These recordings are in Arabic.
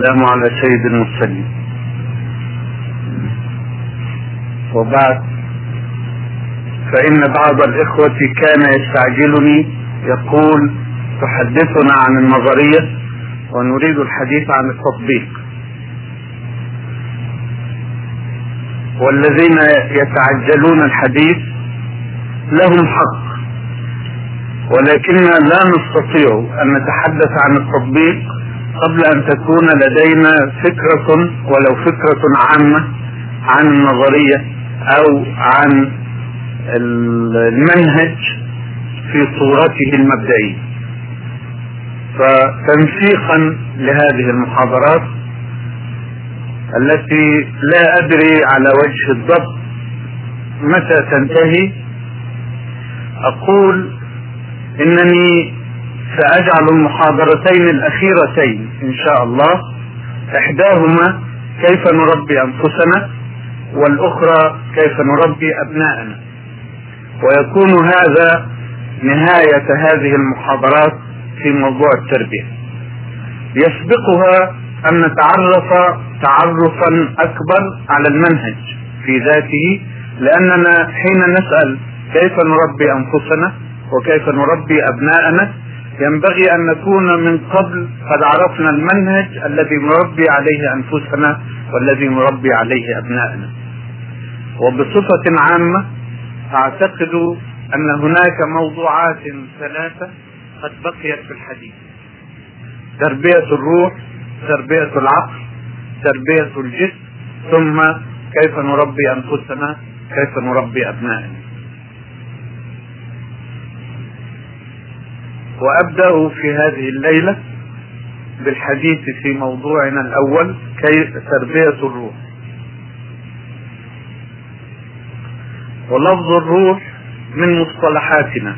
السلام على سيد المرسلين. وبعد فإن بعض الإخوة كان يستعجلني يقول تحدثنا عن النظرية ونريد الحديث عن التطبيق. والذين يتعجلون الحديث لهم حق ولكننا لا نستطيع أن نتحدث عن التطبيق قبل أن تكون لدينا فكرة ولو فكرة عامة عن النظرية أو عن المنهج في صورته المبدئية. فتنسيقا لهذه المحاضرات التي لا أدري على وجه الضبط متى تنتهي. أقول إنني سأجعل المحاضرتين الأخيرتين إن شاء الله. إحداهما كيف نربي أنفسنا والأخرى كيف نربي أبناءنا. ويكون هذا نهاية هذه المحاضرات في موضوع التربية. يسبقها أن نتعرف تعرفا أكبر على المنهج في ذاته لأننا حين نسأل كيف نربي أنفسنا وكيف نربي أبناءنا ينبغي أن نكون من قبل قد عرفنا المنهج الذي نربي عليه أنفسنا والذي نربي عليه أبنائنا. وبصفة عامة أعتقد أن هناك موضوعات ثلاثة قد بقيت في الحديث. تربية الروح تربية العقل تربية الجسم ثم كيف نربي أنفسنا كيف نربي أبنائنا. وابدا في هذه الليلة بالحديث في موضوعنا الأول كي تربية الروح. ولفظ الروح من مصطلحاتنا.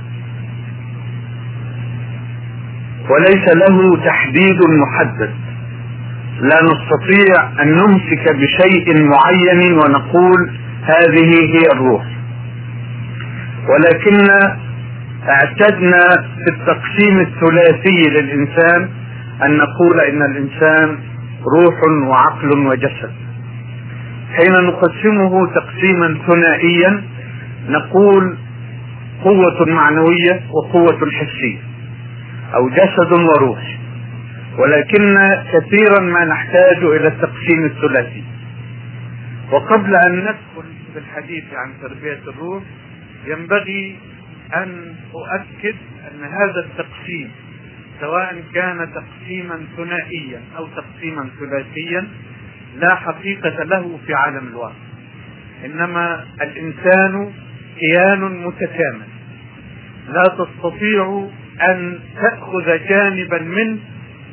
وليس له تحديد محدد. لا نستطيع أن نمسك بشيء معين ونقول هذه هي الروح. ولكن أعتدنا في التقسيم الثلاثي للإنسان أن نقول إن الإنسان روح وعقل وجسد. حين نقسمه تقسيما ثنائيا نقول قوة معنوية وقوة حسية أو جسد وروح. ولكن كثيرا ما نحتاج إلى التقسيم الثلاثي. وقبل أن ندخل في الحديث عن تربية الروح ينبغي أن أؤكد أن هذا التقسيم سواء كان تقسيما ثنائيا أو تقسيما ثلاثيا لا حقيقة له في عالم الواقع. إنما الإنسان كيان متكامل. لا تستطيع أن تأخذ جانبا منه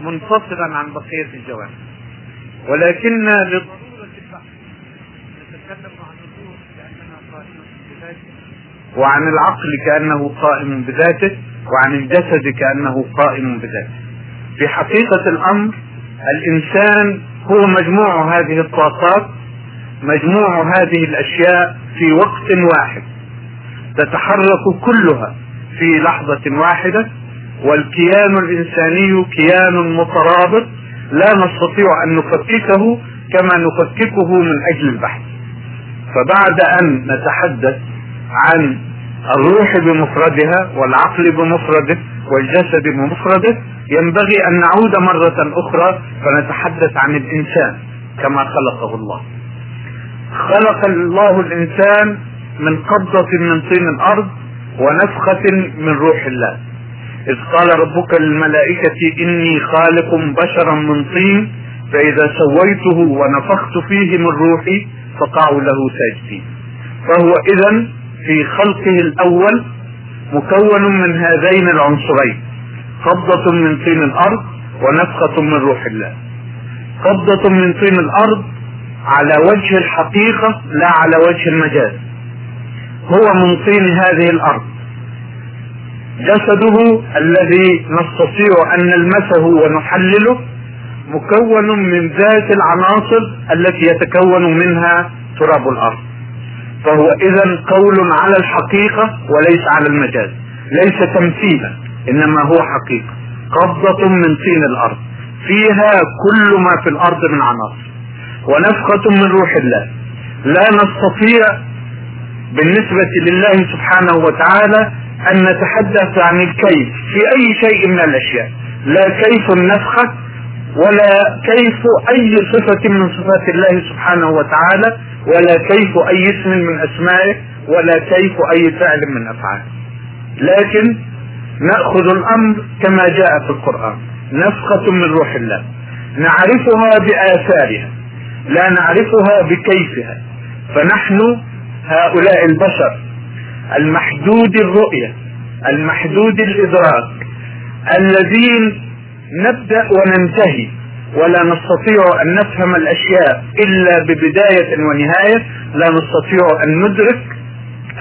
منفصلا عن بقية الجوانب. ولكن لضرورة البحث نتكلم عن الروح لأننا قائمة بذاته وعن العقل كأنه قائم بذاته وعن الجسد كأنه قائم بذاته. في حقيقة الأمر الإنسان هو مجموع هذه الطاقات مجموع هذه الأشياء في وقت واحد. تتحرك كلها في لحظة واحدة والكيان الإنساني كيان مترابط لا نستطيع أن نفككه كما نفككه من أجل البحث. فبعد أن نتحدث عن الروح بمفردها والعقل بمفرده والجسد بمفرده ينبغي أن نعود مرة أخرى فنتحدث عن الإنسان كما خلقه الله. خلق الله الإنسان من قبضة من طين الأرض ونفخة من روح الله. إذ قال ربك للملائكة إني خالق بشرا من طين فإذا سويته ونفخت فيه من روحي فقعوا له ساجدين. فهو اذا في خلقه الأول مكون من هذين العنصرين قبضة من طين الأرض ونفخة من روح الله. قبضة من طين الأرض على وجه الحقيقة لا على وجه المجاز. هو من طين هذه الأرض. جسده الذي نستطيع أن نلمسه ونحلله مكون من ذات العناصر التي يتكون منها تراب الأرض. فهو اذا قول على الحقيقة وليس على المجاز. ليس تمثيلا إنما هو حقيقة. قبضة من طين الأرض. فيها كل ما في الأرض من عناصر. ونفخة من روح الله. لا نستطيع بالنسبة لله سبحانه وتعالى أن نتحدث عن الكيف في أي شيء من الأشياء. لا كيف النفخة ولا كيف أي صفة من صفات الله سبحانه وتعالى ولا كيف أي اسم من أسمائه ولا كيف أي فعل من أفعاله. لكن نأخذ الأمر كما جاء في القرآن نفخة من روح الله. نعرفها بآثارها لا نعرفها بكيفها. فنحن هؤلاء البشر المحدود الرؤية المحدود الإدراك الذين نبدأ وننتهي ولا نستطيع أن نفهم الأشياء إلا ببداية ونهاية. لا نستطيع أن ندرك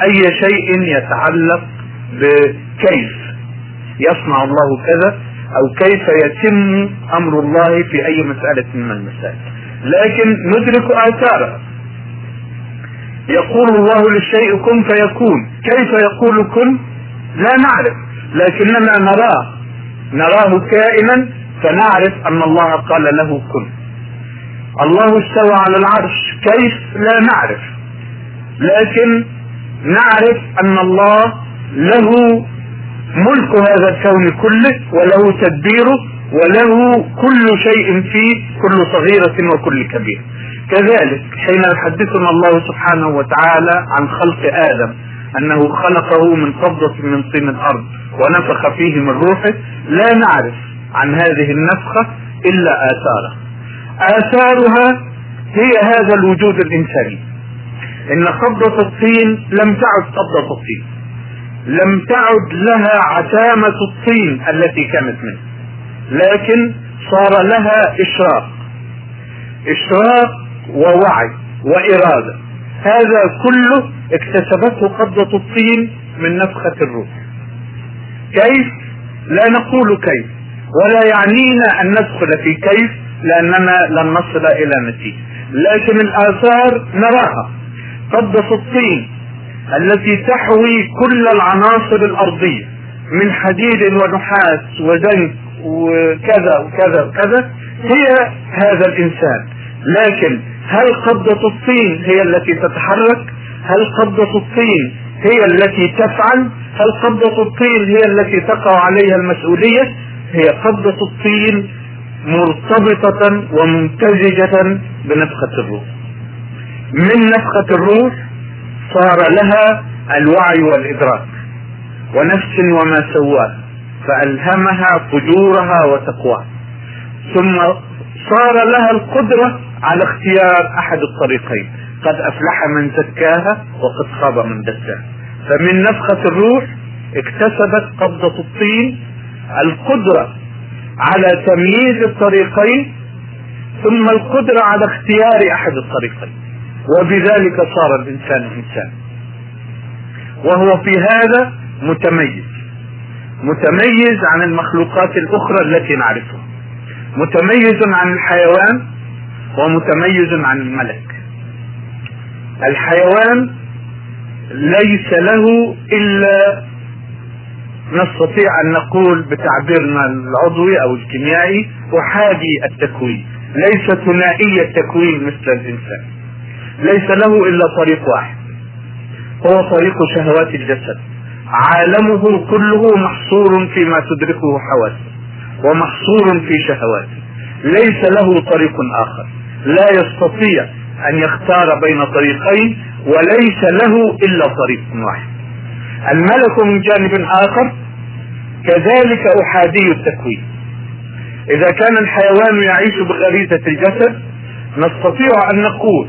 أي شيء يتعلق بكيف. يصنع الله كذا أو كيف يتم أمر الله في أي مسألة من المسائل. لكن ندرك آثاره. يقول الله للشيء كن فيكون. كيف يقول كن؟ لا نعرف. لكننا نراه. نراه كائنا فنعرف أن الله قال له كن. الله استوى على العرش كيف لا نعرف. لكن نعرف أن الله له ملك هذا الكون كله وله تدبيره وله كل شيء فيه كل صغيرة وكل كبير كذلك حين يحدثنا الله سبحانه وتعالى عن خلق آدم أنه خلقه من قبضة من طين الأرض ونفخ فيه من روحه. لا نعرف عن هذه النفخة إلا آثاره آثارها هي هذا الوجود الإنساني. إن قبضة الطين لم تعد قبضة الطين. لم تعد لها عتامة الطين التي كانت منه. لكن صار لها إشراق. إشراق ووعي وإرادة. هذا كله اكتسبته قبضة الطين من نفخة الروح. كيف؟ لا نقول كيف. ولا يعنينا أن ندخل في كيف لأننا لن نصل إلى نتيجة. لكن الآثار نراها. قبضة الطين التي تحوي كل العناصر الأرضية من حديد ونحاس وزنك وكذا وكذا وكذا هي هذا الإنسان. لكن هل قبضة الطين هي التي تتحرك؟ هل قبضة الطين هي التي تفعل؟ هل قبضة الطين هي التي تقع عليها المسؤولية؟ هي قبضة الطين مرتبطة وممتزجة بنفخة الروح. من نفخة الروح صار لها الوعي والإدراك ونفس وما سواها فألهمها فجورها وتقواها ثم صار لها القدرة على اختيار أحد الطريقين. قد أفلح من زكاها وقد خاب من دساها. فمن نفخة الروح اكتسبت قبضة الطين القدرة على تمييز الطريقين ثم القدرة على اختيار أحد الطريقين. وبذلك صار الإنسان إنسان. وهو في هذا متميز. متميز عن المخلوقات الأخرى التي نعرفها. متميز عن الحيوان ومتميز عن الملك. الحيوان ليس له إلا نستطيع أن نقول بتعبيرنا العضوي أو الكيميائي احادي التكوين. ليس ثنائي التكوين مثل الإنسان. ليس له إلا طريق واحد. هو طريق شهوات الجسد. عالمه كله محصور فيما تدركه حواسه. ومحصور في شهواته. ليس له طريق آخر. لا يستطيع أن يختار بين طريقين وليس له إلا طريق واحد. الملك من جانب آخر كذلك أحادي التكوين. إذا كان الحيوان يعيش بغريزة الجسد نستطيع أن نقول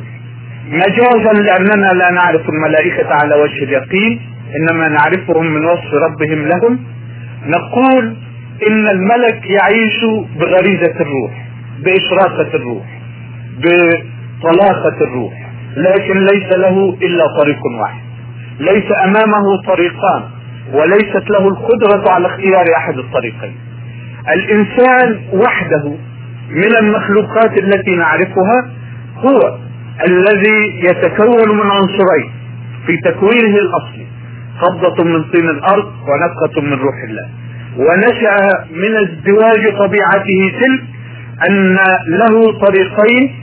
مجازا لأننا لا نعرف الملائكة على وجه اليقين إنما نعرفهم من وصف ربهم لهم. نقول إن الملك يعيش بغريزة الروح بإشراقة الروح بطلاقة الروح لكن ليس له إلا طريق واحد. ليس أمامه طريقان وليست له القدرة على اختيار أحد الطريقين. الإنسان وحده من المخلوقات التي نعرفها هو الذي يتكون من عنصرين في تكوينه الأصلي قبضة من طين الأرض ونفخة من روح الله. ونشأ من ازدواج طبيعته تلك أن له طريقين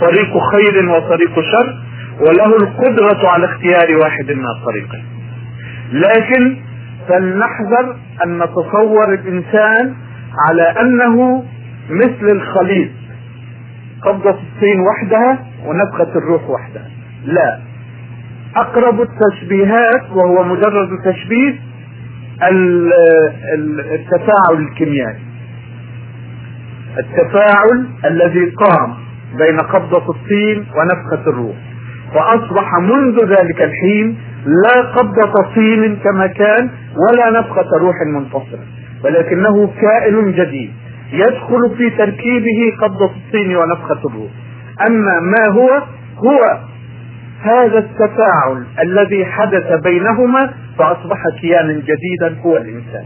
طريق خير وطريق شر وله القدرة على اختيار واحد من الطريقين. لكن فلنحذر أن نتصور الإنسان على أنه مثل الخليط قبضة الطين وحدها ونفخة الروح وحدها. لا. أقرب التشبيهات وهو مجرد تشبيه التفاعل الكيميائي. التفاعل الذي قام بين قبضة الطين ونفخة الروح. وأصبح منذ ذلك الحين لا قبضة طين كما كان ولا نفخة روح منفصلة. ولكنه كائن جديد يدخل في تركيبه قبضة الطين ونفخة الروح. أما ما هو؟ هو هذا التفاعل الذي حدث بينهما فأصبح كيانا جديدا هو الإنسان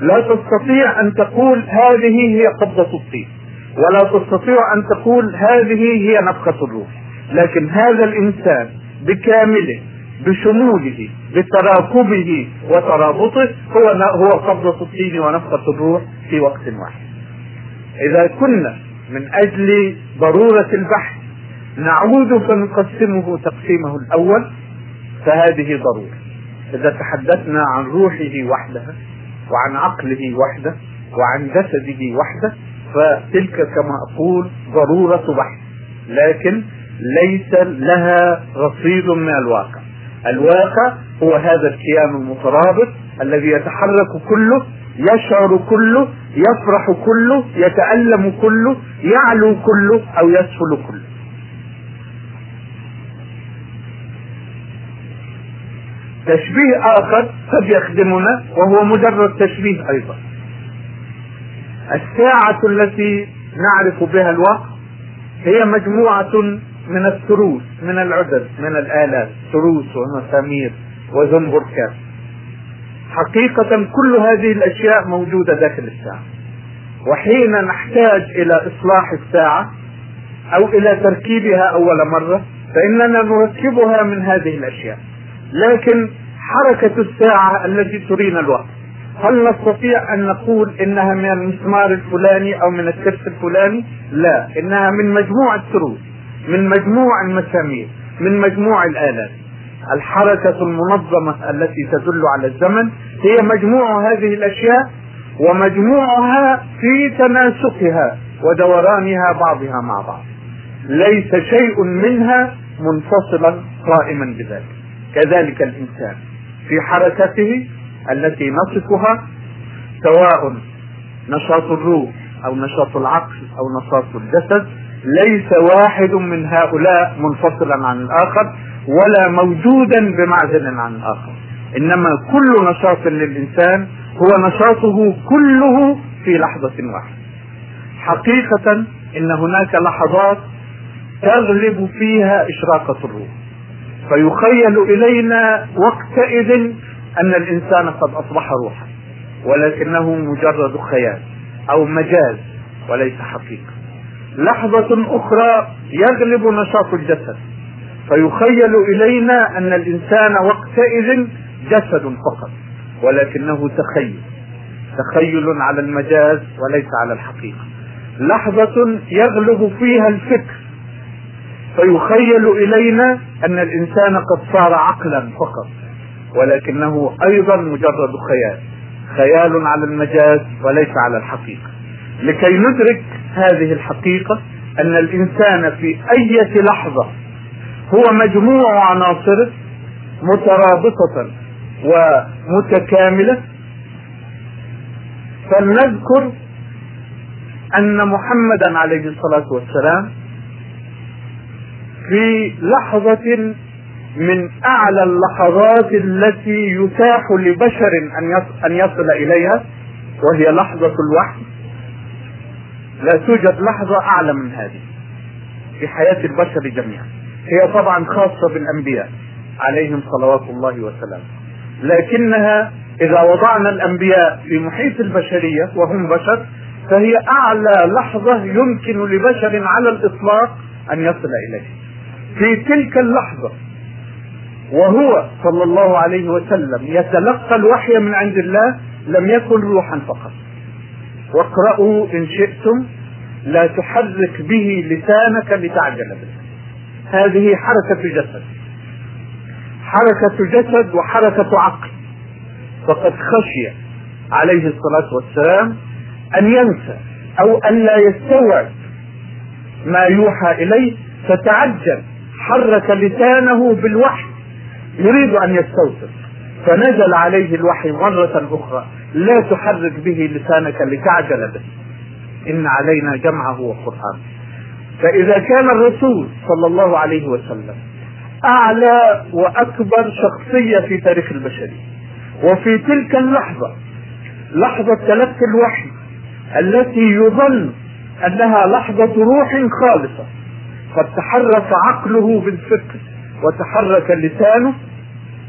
لا تستطيع أن تقول هذه هي قبضة الطين ولا تستطيع أن تقول هذه هي نفخة الروح لكن هذا الإنسان بكامله بشموله بتراكبه وترابطه هو هو قبضة الطين ونفخة الروح في وقت واحد. إذا كنا من أجل ضرورة البحث نعود فنقسمه تقسيمه الأول فهذه ضرورة. إذا تحدثنا عن روحه وحدها وعن عقله وحده وعن جسده وحده فتلك كما أقول ضرورة بحث. لكن ليس لها رصيد من الواقع. الواقع هو هذا الكيان المترابط الذي يتحرك كله يشعر كله يفرح كله يتألم كله يعلو كله أو يسفل كله. تشبيه آخر قد يخدمنا وهو مجرد تشبيه أيضا. الساعة التي نعرف بها الوقت هي مجموعة من التروس من العدد من الآلات تروس ومسامير وزنبركات حقيقة كل هذه الأشياء موجودة داخل الساعة. وحين نحتاج إلى إصلاح الساعة أو إلى تركيبها أول مرة فإننا نركبها من هذه الأشياء. لكن حركة الساعة التي ترينا الوقت هل نستطيع أن نقول إنها من المسمار الفلاني أو من الترس الفلاني؟ لا، إنها من مجموع التروس، من مجموع المسامير، من مجموع الآلات. الحركة المنظمة التي تدل على الزمن هي مجموع هذه الأشياء ومجموعها في تناسقها ودورانها بعضها مع بعض. ليس شيء منها منفصلا قائما بذلك. كذلك الإنسان في حركته التي نصفها سواء نشاط الروح أو نشاط العقل أو نشاط الجسد ليس واحد من هؤلاء منفصلا عن الآخر ولا موجودا بمعزل عن الآخر. إنما كل نشاط للإنسان هو نشاطه كله في لحظة واحدة. حقيقه إن هناك لحظات تغلب فيها إشراقة الروح. فيخيل إلينا وقتئذ أن الإنسان قد أصبح روحا ولكنه مجرد خيال أو مجاز وليس حقيقة. لحظة أخرى يغلب نشاط الجسد فيخيل إلينا أن الإنسان وقتئذ جسد فقط ولكنه تخيل تخيل على المجاز وليس على الحقيقة. لحظة يغلب فيها الفكر فيخيل إلينا أن الإنسان قد صار عقلا فقط ولكنه أيضا مجرد خيال خيال على المجاز وليس على الحقيقة. لكي ندرك هذه الحقيقة أن الإنسان في أي لحظة هو مجموع عناصره مترابطة ومتكاملة. فلنذكر أن محمدا عليه الصلاة والسلام في لحظة من أعلى اللحظات التي يتاح لبشر أن يصل إليها وهي لحظة الوحي. لا توجد لحظة أعلى من هذه في حياة البشر جميعا. هي طبعا خاصة بالأنبياء عليهم صلوات الله وسلامه. لكنها إذا وضعنا الأنبياء في محيط البشرية وهم بشر فهي أعلى لحظة يمكن لبشر على الإطلاق أن يصل اليه في تلك اللحظة وهو صلى الله عليه وسلم يتلقى الوحي من عند الله لم يكن روحا فقط. واقرأوا إن شئتم لا تحرك به لسانك لتعجل به. هذه حركة جسد. حركة جسد وحركة عقل. فقد خشي عليه الصلاة والسلام أن ينسى أو أن لا يستوعب ما يوحى إليه فتعجل. حرك لسانه بالوحي يريد أن يستوطن فنزل عليه الوحي مرة أخرى لا تحرك به لسانك لتعجل به. إن علينا جمعه وقرآنه فإذا كان الرسول صلى الله عليه وسلم أعلى وأكبر شخصية في تاريخ البشرية وفي تلك اللحظة لحظة تلقي الوحي التي يظن أنها لحظة روح خالصة قد تحرك عقله بالفكر وتحرك لسانه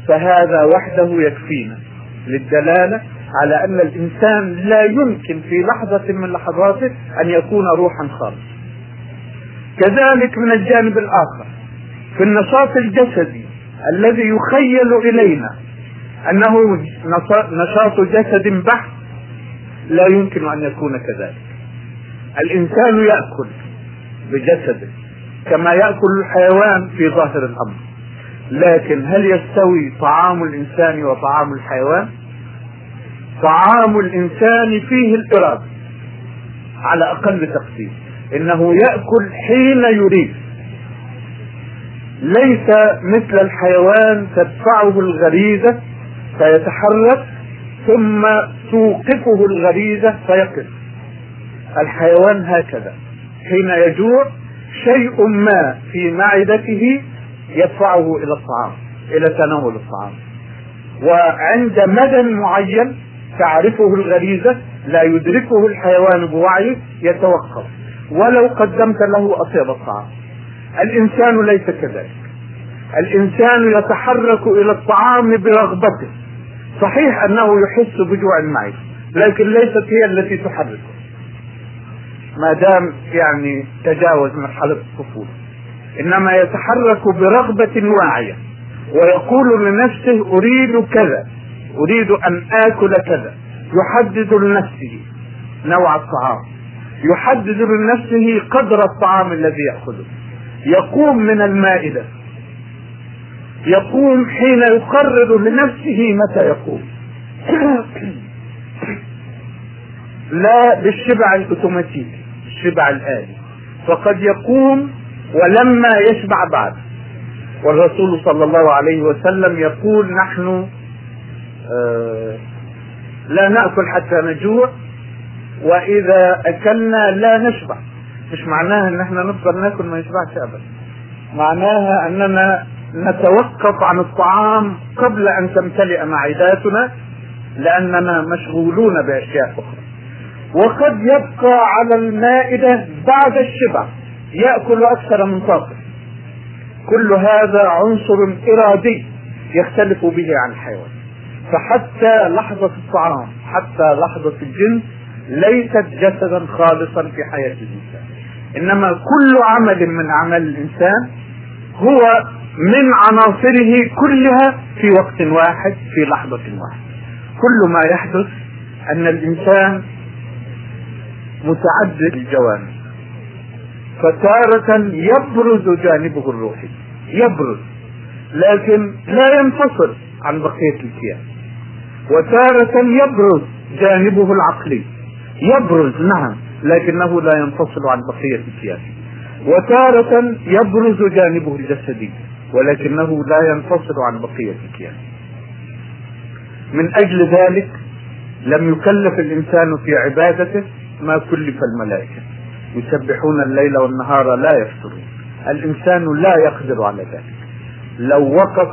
فهذا وحده يكفينا للدلالة على أن الإنسان لا يمكن في لحظة من لحظاته أن يكون روحا خالصة كذلك من الجانب الآخر في النشاط الجسدي الذي يخيل إلينا أنه نشاط جسد بحت لا يمكن أن يكون كذلك. الإنسان يأكل بجسده. كما يأكل الحيوان في ظاهر الأمر. لكن هل يستوي طعام الإنسان وطعام الحيوان؟ طعام الإنسان فيه الإرادة على أقل تقدير. إنه يأكل حين يريد. ليس مثل الحيوان تدفعه الغريزة فيتحرك ثم توقفه الغريزة فيقف. الحيوان هكذا. حين يجوع شيء ما في معدته يدفعه إلى الطعام إلى تناول الطعام. وعند مدى معين تعرفه الغريزة لا يدركه الحيوان بوعيه يتوقف. ولو قدمت له اطيب الطعام. الإنسان ليس كذلك. الإنسان يتحرك إلى الطعام برغبته. صحيح أنه يحس بجوع المعدة لكن ليست هي التي تحركه. ما دام يعني تجاوز مرحلة الطفولة. إنما يتحرك برغبة واعية ويقول لنفسه أريد كذا أريد أن آكل كذا. يحدد لنفسه نوع الطعام. يحدد لنفسه قدر الطعام الذي يأخذه. يقوم من المائدة. يقوم حين يقرر لنفسه متى يقوم. لا بالشبع الأوتوماتيكي. الشبع الآلي فقد يقوم ولما يشبع بعد. والرسول صلى الله عليه وسلم يقول نحن آه لا نأكل حتى نجوع وإذا أكلنا لا نشبع. مش معناها إن إحنا نفضل ناكل ما يشبعش ابدا. معناها أننا نتوقف عن الطعام قبل أن تمتلئ معداتنا لأننا مشغولون بأشياء أخرى. وقد يبقى على المائدة بعد الشبع يأكل أكثر من طاقة. كل هذا عنصر إرادي يختلف به عن الحيوان. فحتى لحظة الطعام حتى لحظة الجنس ليست جسدا خالصا في حياة الإنسان. إنما كل عمل من أعمال الإنسان هو من عناصره كلها في وقت واحد في لحظة واحدة. كل ما يحدث أن الإنسان متعدد الجوانب. فتارة يبرز جانبه الروحي. يبرز. لكن لا ينفصل عن بقية الكيان. وتارة يبرز جانبه العقلي. يبرز نعم لكنه لا ينفصل عن بقية الكيان. وتارة يبرز جانبه الجسدي ولكنه لا ينفصل عن بقية الكيان. من أجل ذلك لم يكلف الإنسان في عبادته ما كلف الملائكة. يسبحون الليل والنهار لا يفترون. الإنسان لا يقدر على ذلك. لو وقف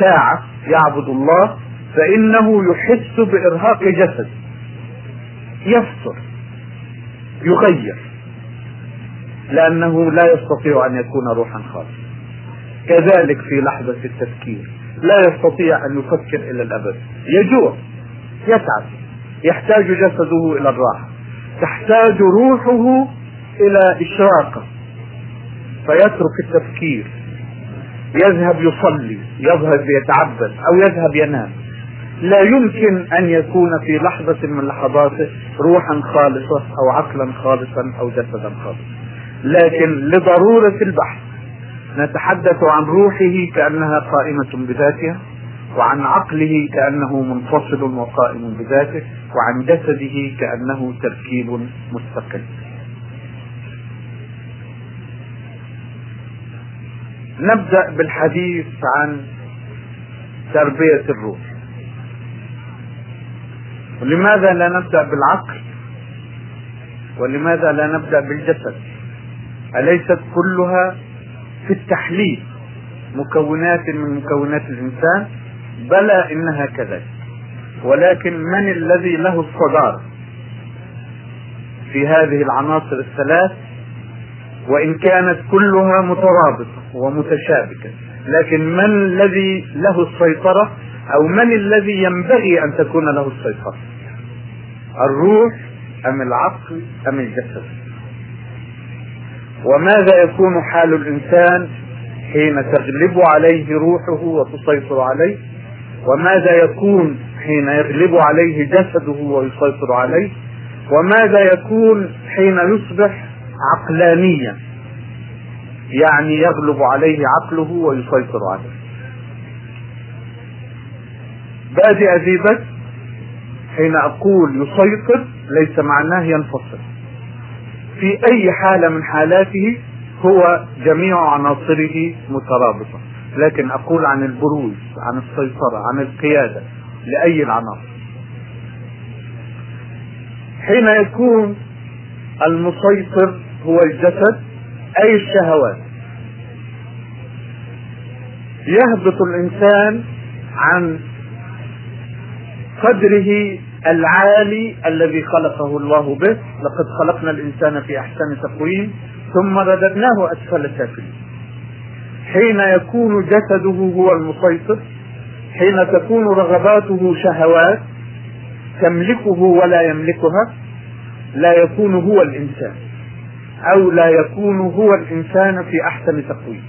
ساعة يعبد الله فإنه يحس بإرهاق جسد. يفطر. يغير. لأنه لا يستطيع أن يكون روحا خاصة كذلك في لحظة التفكير. لا يستطيع أن يفكر إلى الأبد. يجوع. يتعب. يحتاج جسده إلى الراحة. تحتاج روحه إلى اشراقه فيترك التفكير. يذهب يصلي يذهب يتعبد أو يذهب ينام. لا يمكن أن يكون في لحظة من لحظاته روحا خالصة أو عقلا خالصا أو جسدا خالصا. لكن لضرورة البحث. نتحدث عن روحه كأنها قائمة بذاتها. وعن عقله كأنه منفصل وقائم بذاته وعن جسده كأنه تركيب مستقل. نبدأ بالحديث عن تربية الروح. ولماذا لا نبدأ بالعقل؟ ولماذا لا نبدأ بالجسد؟ أليست كلها في التحليل مكونات من مكونات الإنسان؟ بلى إنها كذلك ولكن من الذي له الصدارة في هذه العناصر الثلاث؟ وإن كانت كلها مترابطة ومتشابكة. لكن من الذي له السيطرة أو من الذي ينبغي أن تكون له السيطرة؟ الروح أم العقل أم الجسد؟ وماذا يكون حال الإنسان حين تغلب عليه روحه وتسيطر عليه؟ وماذا يكون حين يغلب عليه جسده ويسيطر عليه؟ وماذا يكون حين يصبح عقلانيا؟ يعني يغلب عليه عقله ويسيطر عليه. بادئ ذي بس حين أقول يسيطر ليس معناه ينفصل. في أي حالة من حالاته هو جميع عناصره مترابطة. لكن أقول عن البروز عن السيطرة عن القيادة لأي العناصر حين يكون المسيطر هو الجسد أي الشهوات؟ يهبط الإنسان عن قدره العالي الذي خلقه الله به. لقد خلقنا الإنسان في أحسن تقويم ثم رددناه أسفل سافلين حين يكون جسده هو المسيطر حين تكون رغباته شهوات تملكه ولا يملكها لا يكون هو الإنسان أو لا يكون هو الإنسان في أحسن تقويم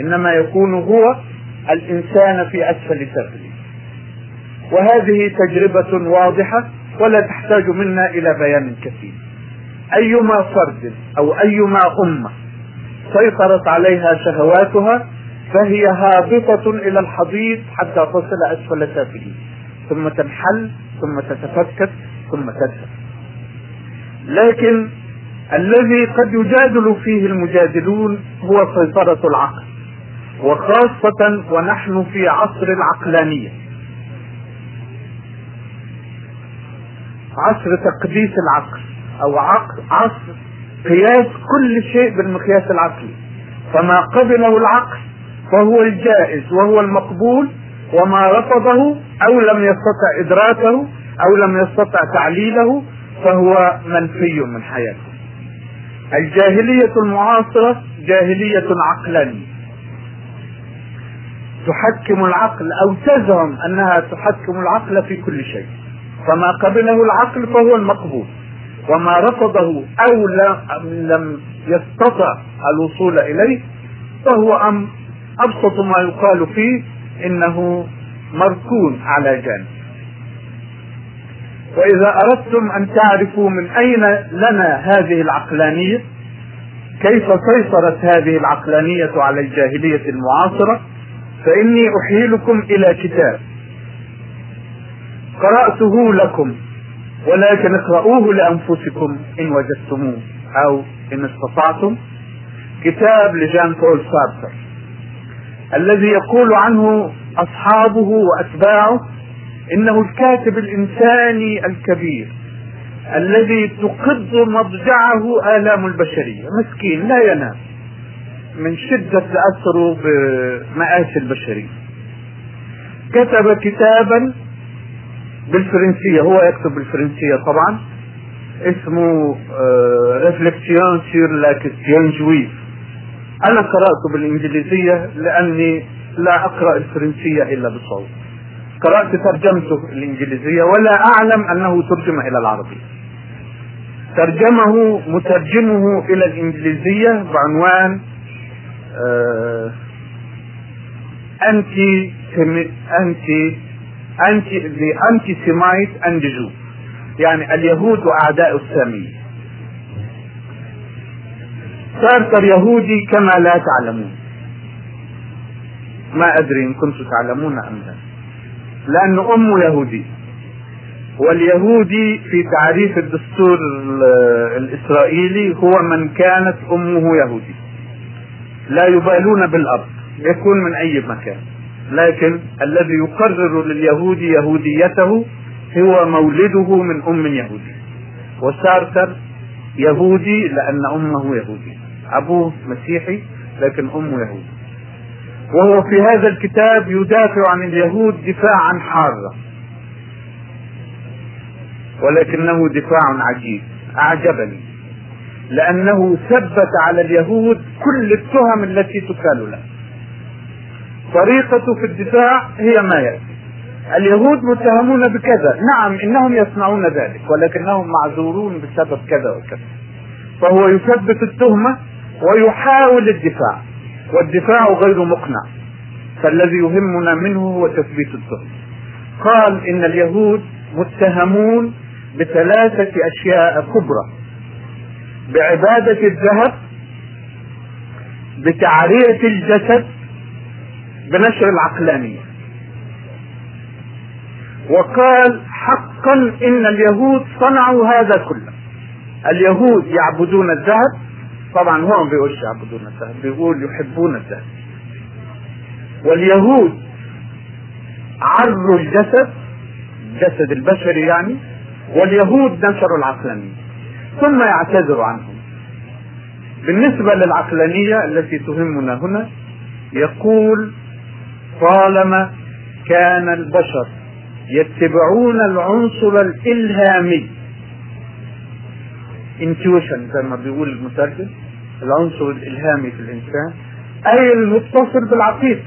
إنما يكون هو الإنسان في أسفل سافلين وهذه تجربة واضحة ولا تحتاج منا إلى بيان كثير. أيما فرد أو أيما أمة سيطرت عليها شهواتها فهي هابطة إلى الحضيض حتى تصل أسفل سافلين ثم تنحل ثم تتفكك ثم تذهب لكن الذي قد يجادل فيه المجادلون هو سيطرة العقل وخاصة ونحن في عصر العقلانية. عصر تقديس العقل أو عقل عصر قياس كل شيء بالمقياس العقلي. فما قبله العقل فهو الجائز وهو المقبول وما رفضه أو لم يستطع إدراكه أو لم يستطع تعليله فهو منفي من حياته. الجاهلية المعاصرة جاهلية عقلانية. تحكم العقل أو تزعم أنها تحكم العقل في كل شيء. فما قبله العقل فهو المقبول. وما رفضه أو لم يستطع الوصول إليه فهو أم أبسط ما يقال فيه إنه مركون على جانب. وإذا أردتم أن تعرفوا من أين لنا هذه العقلانية كيف سيطرت هذه العقلانية على الجاهلية المعاصرة فإني أحيلكم إلى كتاب. قرأته لكم. ولكن اقرأوه لأنفسكم إن وجدتموه أو إن استطعتم. كتاب لجان بول سارتر الذي يقول عنه أصحابه وأتباعه إنه الكاتب الإنساني الكبير الذي تقض مضجعه آلام البشرية. مسكين لا ينام من شدة تأثره بمآسي البشرية. كتب كتابا بالفرنسية هو يكتب بالفرنسية طبعا. اسمه Réflexions sur la question juive أنا قرأته بالإنجليزية لأني لا أقرأ الفرنسية إلا بصوت قرأت ترجمته الإنجليزية ولا أعلم أنه ترجم إلى العربية. ترجمه مترجمه إلى الإنجليزية بعنوان أنتي أنتي انتي the anti-Semite and Jew يعني اليهود وأعداء السامية سارتر يهودي كما لا تعلمون. ما أدري إن كنتم تعلمون أم لا. لأن امه يهودي واليهودي في تعريف الدستور الإسرائيلي هو من كانت أمه يهودي لا يبالون بالاب يكون من أي مكان. لكن الذي يقرر لليهود يهوديته هو مولده من أم يهودي. وسارتر يهودي لأن أمه يهودي. أبوه مسيحي لكن أمه يهودي. وهو في هذا الكتاب يدافع عن اليهود دفاعا حارا ولكنه دفاع عجيب أعجبني. لأنه ثبت على اليهود كل التهم التي تكال له. طريقته في الدفاع هي ما ياتي اليهود متهمون بكذا. نعم إنهم يصنعون ذلك ولكنهم معذورون بسبب كذا وكذا. فهو يثبت التهمة ويحاول الدفاع والدفاع غير مقنع. فالذي يهمنا منه هو تثبيت التهمة. قال إن اليهود متهمون بثلاثة أشياء كبرى. بعبادة الذهب بتعريه الجسد بنشر العقلانيه وقال حقا إن اليهود صنعوا هذا كله. اليهود يعبدون الذهب طبعا هو ما بيقولش يعبدون الذهب بيقول يحبون الذهب. واليهود عروا الجسد الجسد البشري يعني واليهود نشروا العقلانية. ثم يعتذر عنهم. بالنسبة للعقلانية التي تهمنا هنا يقول طالما كان البشر يتبعون العنصر الإلهامي. Intuition زي ما بيقول المترجم العنصر الإلهامي في الإنسان. أي المتصل بالعقيده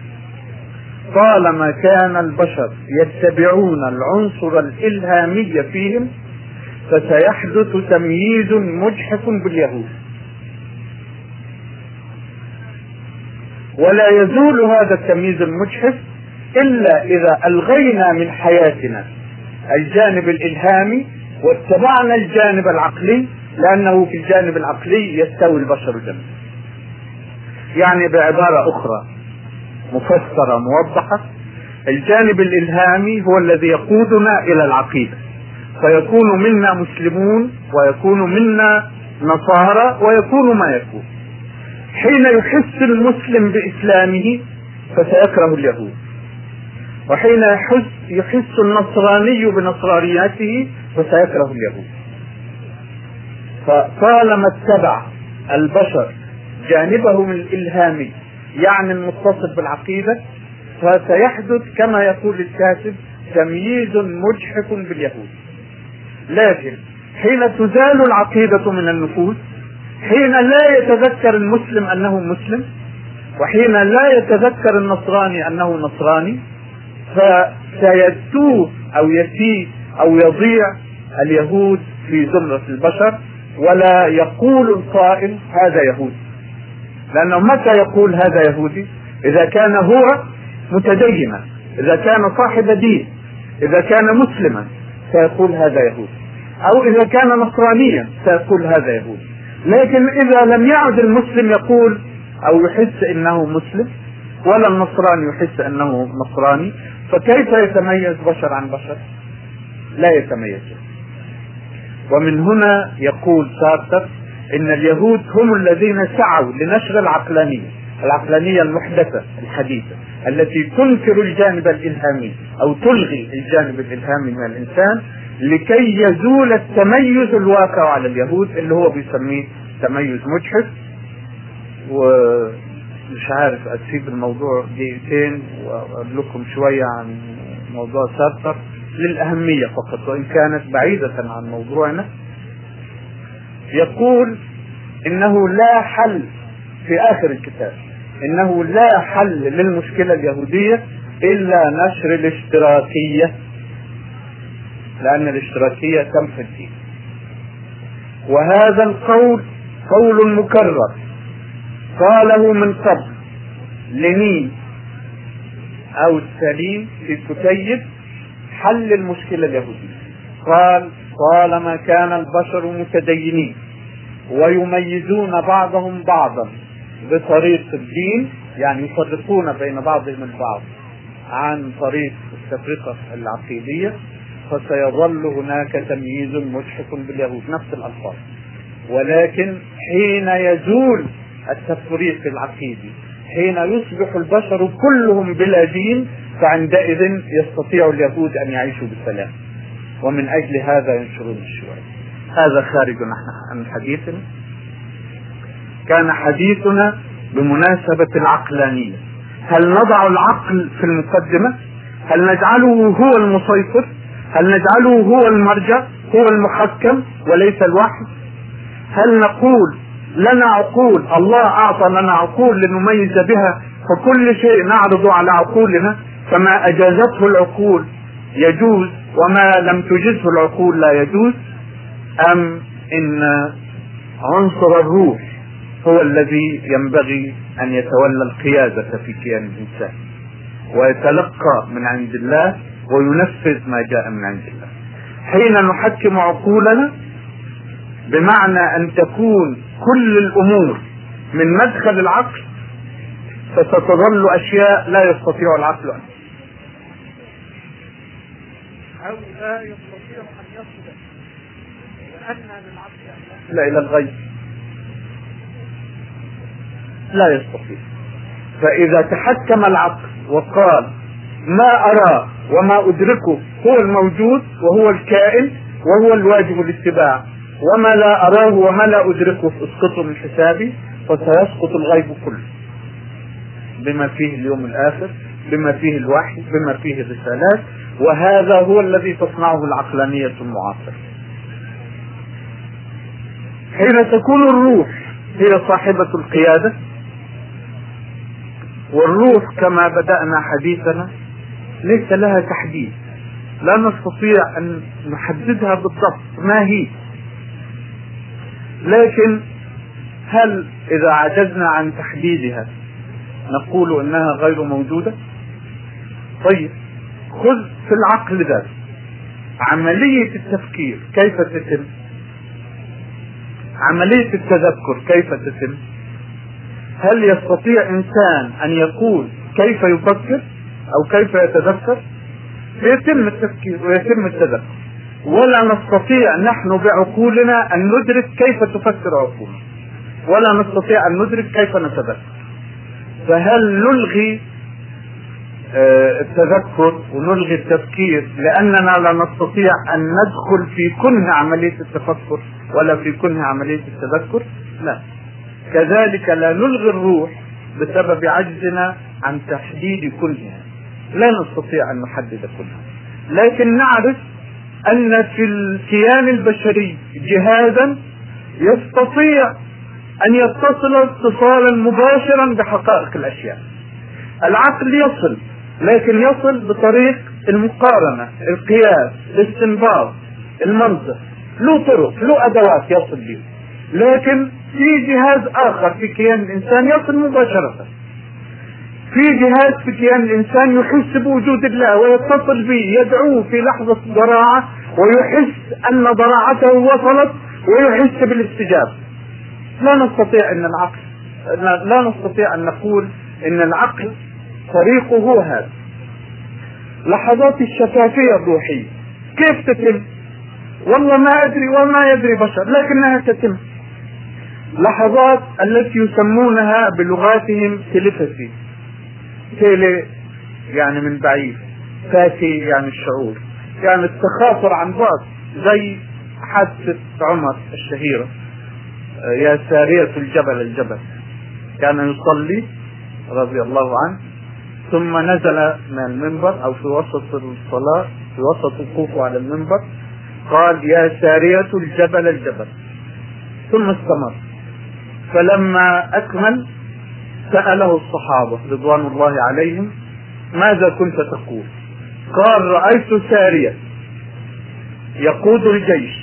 طالما كان البشر يتبعون العنصر الإلهامي فيهم فسيحدث تمييز مجحف باليهود. ولا يزول هذا التمييز المجحف إلا إذا ألغينا من حياتنا الجانب الإلهامي واتبعنا الجانب العقلي لأنه في الجانب العقلي يستوي البشر جميعا. يعني بعبارة أخرى مفسرة موضحة الجانب الإلهامي هو الذي يقودنا إلى العقيدة. فيكون منا مسلمون ويكون منا نصارى ويكون ما يكون. حين يحس المسلم بإسلامه فسيكره اليهود. وحين يحس يحس النصراني بنصرانيته فسيكره اليهود. فطالما اتبع البشر جانبهم الالهامي يعني المتصل بالعقيدة فسيحدث كما يقول الكاتب تمييز مجحف باليهود. لكن حين تزال العقيدة من النفوس حين لا يتذكر المسلم أنه مسلم وحين لا يتذكر النصراني أنه نصراني فسيتوه أو يسيء أو يضيع اليهود في زمرة البشر ولا يقول القائل هذا يهودي لأنه متى يقول هذا يهودي؟ إذا كان هو متدينا إذا كان صاحب دين إذا كان مسلما سيقول هذا يهودي أو إذا كان نصرانيا سيقول هذا يهودي لكن إذا لم يعد المسلم يقول أو يحس أنه مسلم ولا النصراني يحس أنه نصراني فكيف يتميز بشر عن بشر؟ لا يتميز. ومن هنا يقول سارتر إن اليهود هم الذين سعوا لنشر العقلانية العقلانية المحدثة الحديثة التي تنكر الجانب الإلهامي أو تلغي الجانب الإلهامي من الإنسان لكي يزول التميز الواقع على اليهود اللي هو بيسميه تميز مجحف. ومش عارف أسيب الموضوع دقيقتين وأقول لكم شوية عن موضوع سارتر للأهمية فقط وإن كانت بعيدة عن موضوعنا. يقول إنه لا حل في آخر الكتاب إنه لا حل للمشكلة اليهودية إلا نشر الاشتراكية. لأن الاشتراكية تمحي الدين. وهذا القول قول مكرر. قاله من قبل لنين أو السليم في كتيب حل المشكلة اليهودية. قال طالما كان البشر متدينين ويميزون بعضهم بعضا بطريق الدين يعني يفرقون بين بعضهم البعض عن طريق التفرقة العقيدية فسيظل هناك تمييز مجحف باليهود نفس الألفاظ. ولكن حين يزول التفريق العقيدي حين يصبح البشر كلهم بلا دين فعندئذ يستطيع اليهود أن يعيشوا بالسلام. ومن أجل هذا ينشرون الشيوعية هذا خارج عن حديثنا. كان حديثنا بمناسبة العقلانية. هل نضع العقل في المقدمة؟ هل نجعله هو المسيطر؟ هل نجعله هو المرجع هو المحكم وليس الوحي؟ هل نقول لنا عقول الله أعطى لنا عقول لنميز بها فكل شيء نعرض على عقولنا؟ فما أجازته العقول يجوز وما لم تجزه العقول لا يجوز؟ أم إن عنصر الروح هو الذي ينبغي أن يتولى القيادة في كيان الإنسان؟ ويتلقى من عند الله وينفذ ما جاء من عند الله. حين نحكم عقولنا بمعنى أن تكون كل الأمور من مدخل العقل فستظل أشياء لا يستطيع العقل أن أو لا يستطيع أن يصل للعقل. لا إلى الغيب. لا يستطيع. فإذا تحكم العقل وقال ما اراه وما أدركه هو الموجود وهو الكائن وهو الواجب الاتباع. وما لا أراه وما لا أدركه اسقطه من حسابي فسيسقط الغيب كله. بما فيه اليوم الآخر بما فيه الوحي بما فيه الرسالات وهذا هو الذي تصنعه العقلانية المعاصرة. حين تكون الروح هي صاحبة القيادة والروح كما بدأنا حديثنا ليس لها تحديد. لا نستطيع أن نحددها بالضبط. ما هي؟ لكن هل إذا عجزنا عن تحديدها نقول إنها غير موجودة؟ طيب خذ في العقل ذاته عملية التفكير كيف تتم؟ عملية التذكر كيف تتم؟ هل يستطيع إنسان أن يقول كيف يفكر؟ أو كيف يتذكر؟ يتم التفكير ويتم التذكر. ولا نستطيع نحن بعقولنا أن ندرك كيف تفكر عقولنا. ولا نستطيع أن ندرك كيف نتذكر. فهل نلغي آه، التذكر ونلغي التفكير لأننا لا نستطيع أن ندخل في كنه عملية التفكر ولا في كنه عملية التذكر؟ لا. كذلك لا نلغي الروح بسبب عجزنا عن تحديد كلها لا نستطيع أن نحدد كلها. لكن نعرف أن في الكيان البشري جهازا يستطيع أن يتصل اتصالا مباشرا بحقائق الأشياء. العقل يصل لكن يصل بطريق المقارنة القياس الاستنباط المنطق. له طرق له أدوات يصل بها. لكن في جهاز آخر في كيان الإنسان يصل مباشرة. في جهاز في كيان الإنسان يحس بوجود الله ويتصل به يدعوه في لحظة ضراعه ويحس أن ضراعته وصلت ويحس بالاستجابة. لا نستطيع أن العقل لا نستطيع أن نقول إن العقل طريقه هو هذا. لحظات الشفافية الروحية كيف تتم؟ والله ما أدري وما يدري بشر لكنها تتم. لحظات التي يسمونها بلغاتهم تلفسي تيلي يعني من بعيد. فاتي يعني الشعور. يعني التخاطر عن بعد زي حادثة عمر الشهيرة. يا سارية الجبل الجبل. كان يصلي رضي الله عنه ثم نزل من المنبر أو في وسط الصلاة في وسط وقوفه على المنبر قال يا سارية الجبل الجبل. ثم استمر. فلما أكمل سأله الصحابة رضوان الله عليهم ماذا كنت تقول؟ قال رأيت سارية يقود الجيش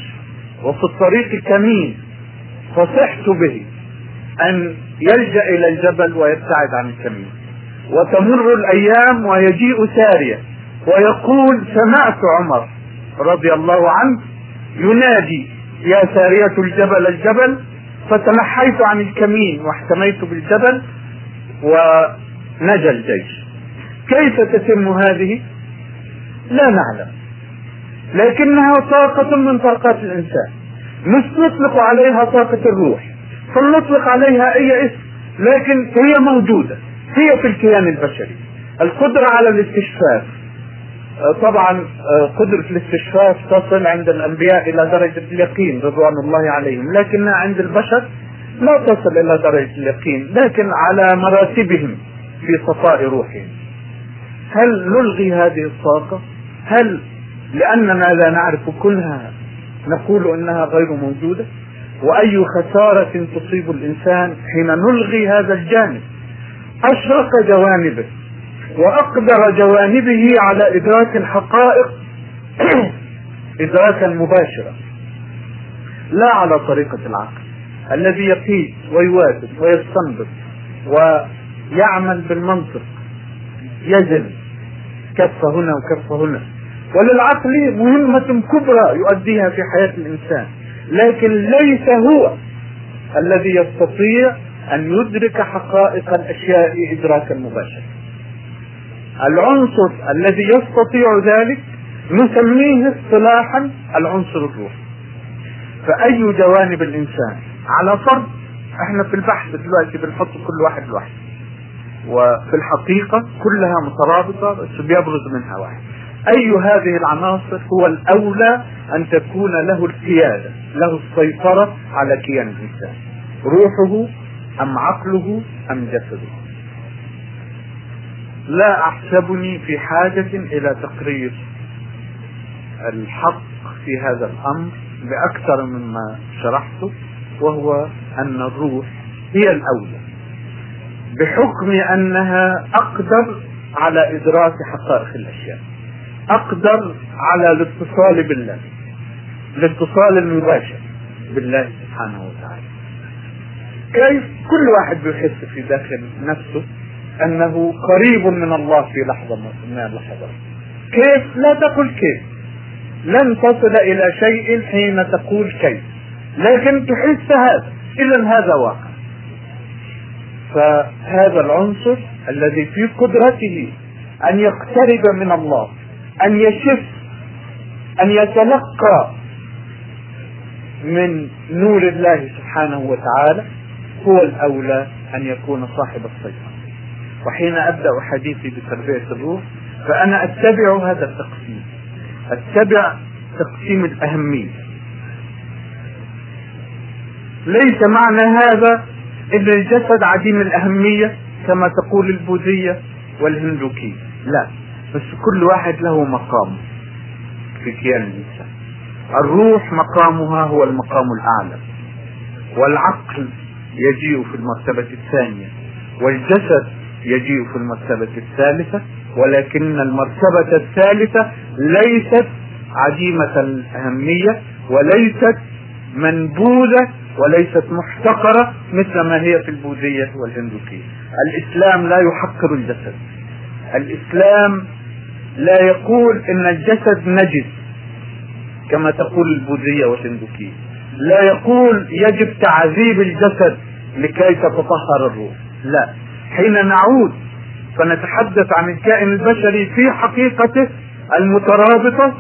وفي الطريق كمين فصحت به أن يلجأ إلى الجبل ويبتعد عن الكمين. وتمر الأيام ويجيء سارية ويقول سمعت عمر رضي الله عنه ينادي يا سارية الجبل الجبل فتنحيت عن الكمين واحتميت بالجبل ونجا الجيش. كيف تتم هذه؟ لا نعلم. لكنها طاقة من طاقات الإنسان. مش نطلق عليها طاقة الروح. فلنطلق عليها أي اسم لكن هي موجودة. هي في الكيان البشري. القدرة على الاستشفاف. طبعا قدرة الاستشفاف تصل عند الأنبياء إلى درجة اليقين رضوان الله عليهم. لكنها عند البشر لا تصل إلى درجة اليقين لكن على مراتبهم في صفاء روحهم. هل نلغي هذه الطاقة؟ هل لأننا لا نعرف كلها نقول إنها غير موجودة؟ وأي خسارة تصيب الإنسان حين نلغي هذا الجانب؟ أشرق جوانبه وأقدر جوانبه على إدراك الحقائق إدراكا مباشرا لا على طريقة العقل. الذي يقيس ويوازن ويستنبط ويعمل بالمنطق يزن كفة هنا وكفة هنا. وللعقل مهمة كبرى يؤديها في حياة الإنسان لكن ليس هو الذي يستطيع أن يدرك حقائق الأشياء إدراكا مباشرا العنصر الذي يستطيع ذلك نسميه اصطلاحا العنصر الروحي. فأي جوانب الإنسان على فرض إحنا في البحث دلوقتي بنحط كل واحد لوحده. وفي الحقيقة كلها مترابطة بس بيبرز منها واحد. أي هذه العناصر هو الأولى أن تكون له القيادة له السيطرة على كيان الإنسان. روحه أم عقله أم جسده. لا أحسبني في حاجة إلى تقرير الحق في هذا الأمر بأكثر مما شرحته. وهو أن الروح هي الأولى بحكم أنها أقدر على إدراك حقائق الأشياء أقدر على الاتصال بالله الاتصال المباشر بالله سبحانه وتعالى. كيف كل واحد بيحس في داخل نفسه أنه قريب من الله في لحظة من اللحظات كيف؟ لا تقل كيف. لن تصل إلى شيء حين تقول كيف. لكن تحس هذا إذا هذا واقع. فهذا العنصر الذي في قدرته أن يقترب من الله أن يشف أن يتلقى من نور الله سبحانه وتعالى هو الأولى أن يكون صاحب السيطرة وحين أبدأ حديثي بتربية الروح فأنا أتبع هذا التقسيم. أتبع تقسيم الأهمية. ليس معنى هذا إن الجسد عديم الأهمية كما تقول البوذية والهندوكية لا بس كل واحد له مقام في كيان الإنسان. الروح مقامها هو المقام الأعلى والعقل يجيء في المرتبة الثانية والجسد يجيء في المرتبة الثالثة ولكن المرتبة الثالثة ليست عديمة الأهمية وليست منبوذة وليست محتقرة مثل ما هي في البوذية والهندوكية. الإسلام لا يحقر الجسد. الإسلام لا يقول إن الجسد نجس كما تقول البوذية والهندوكية. لا يقول يجب تعذيب الجسد لكي تتطهر الروح. لا. حين نعود فنتحدث عن الكائن البشري في حقيقته المترابطة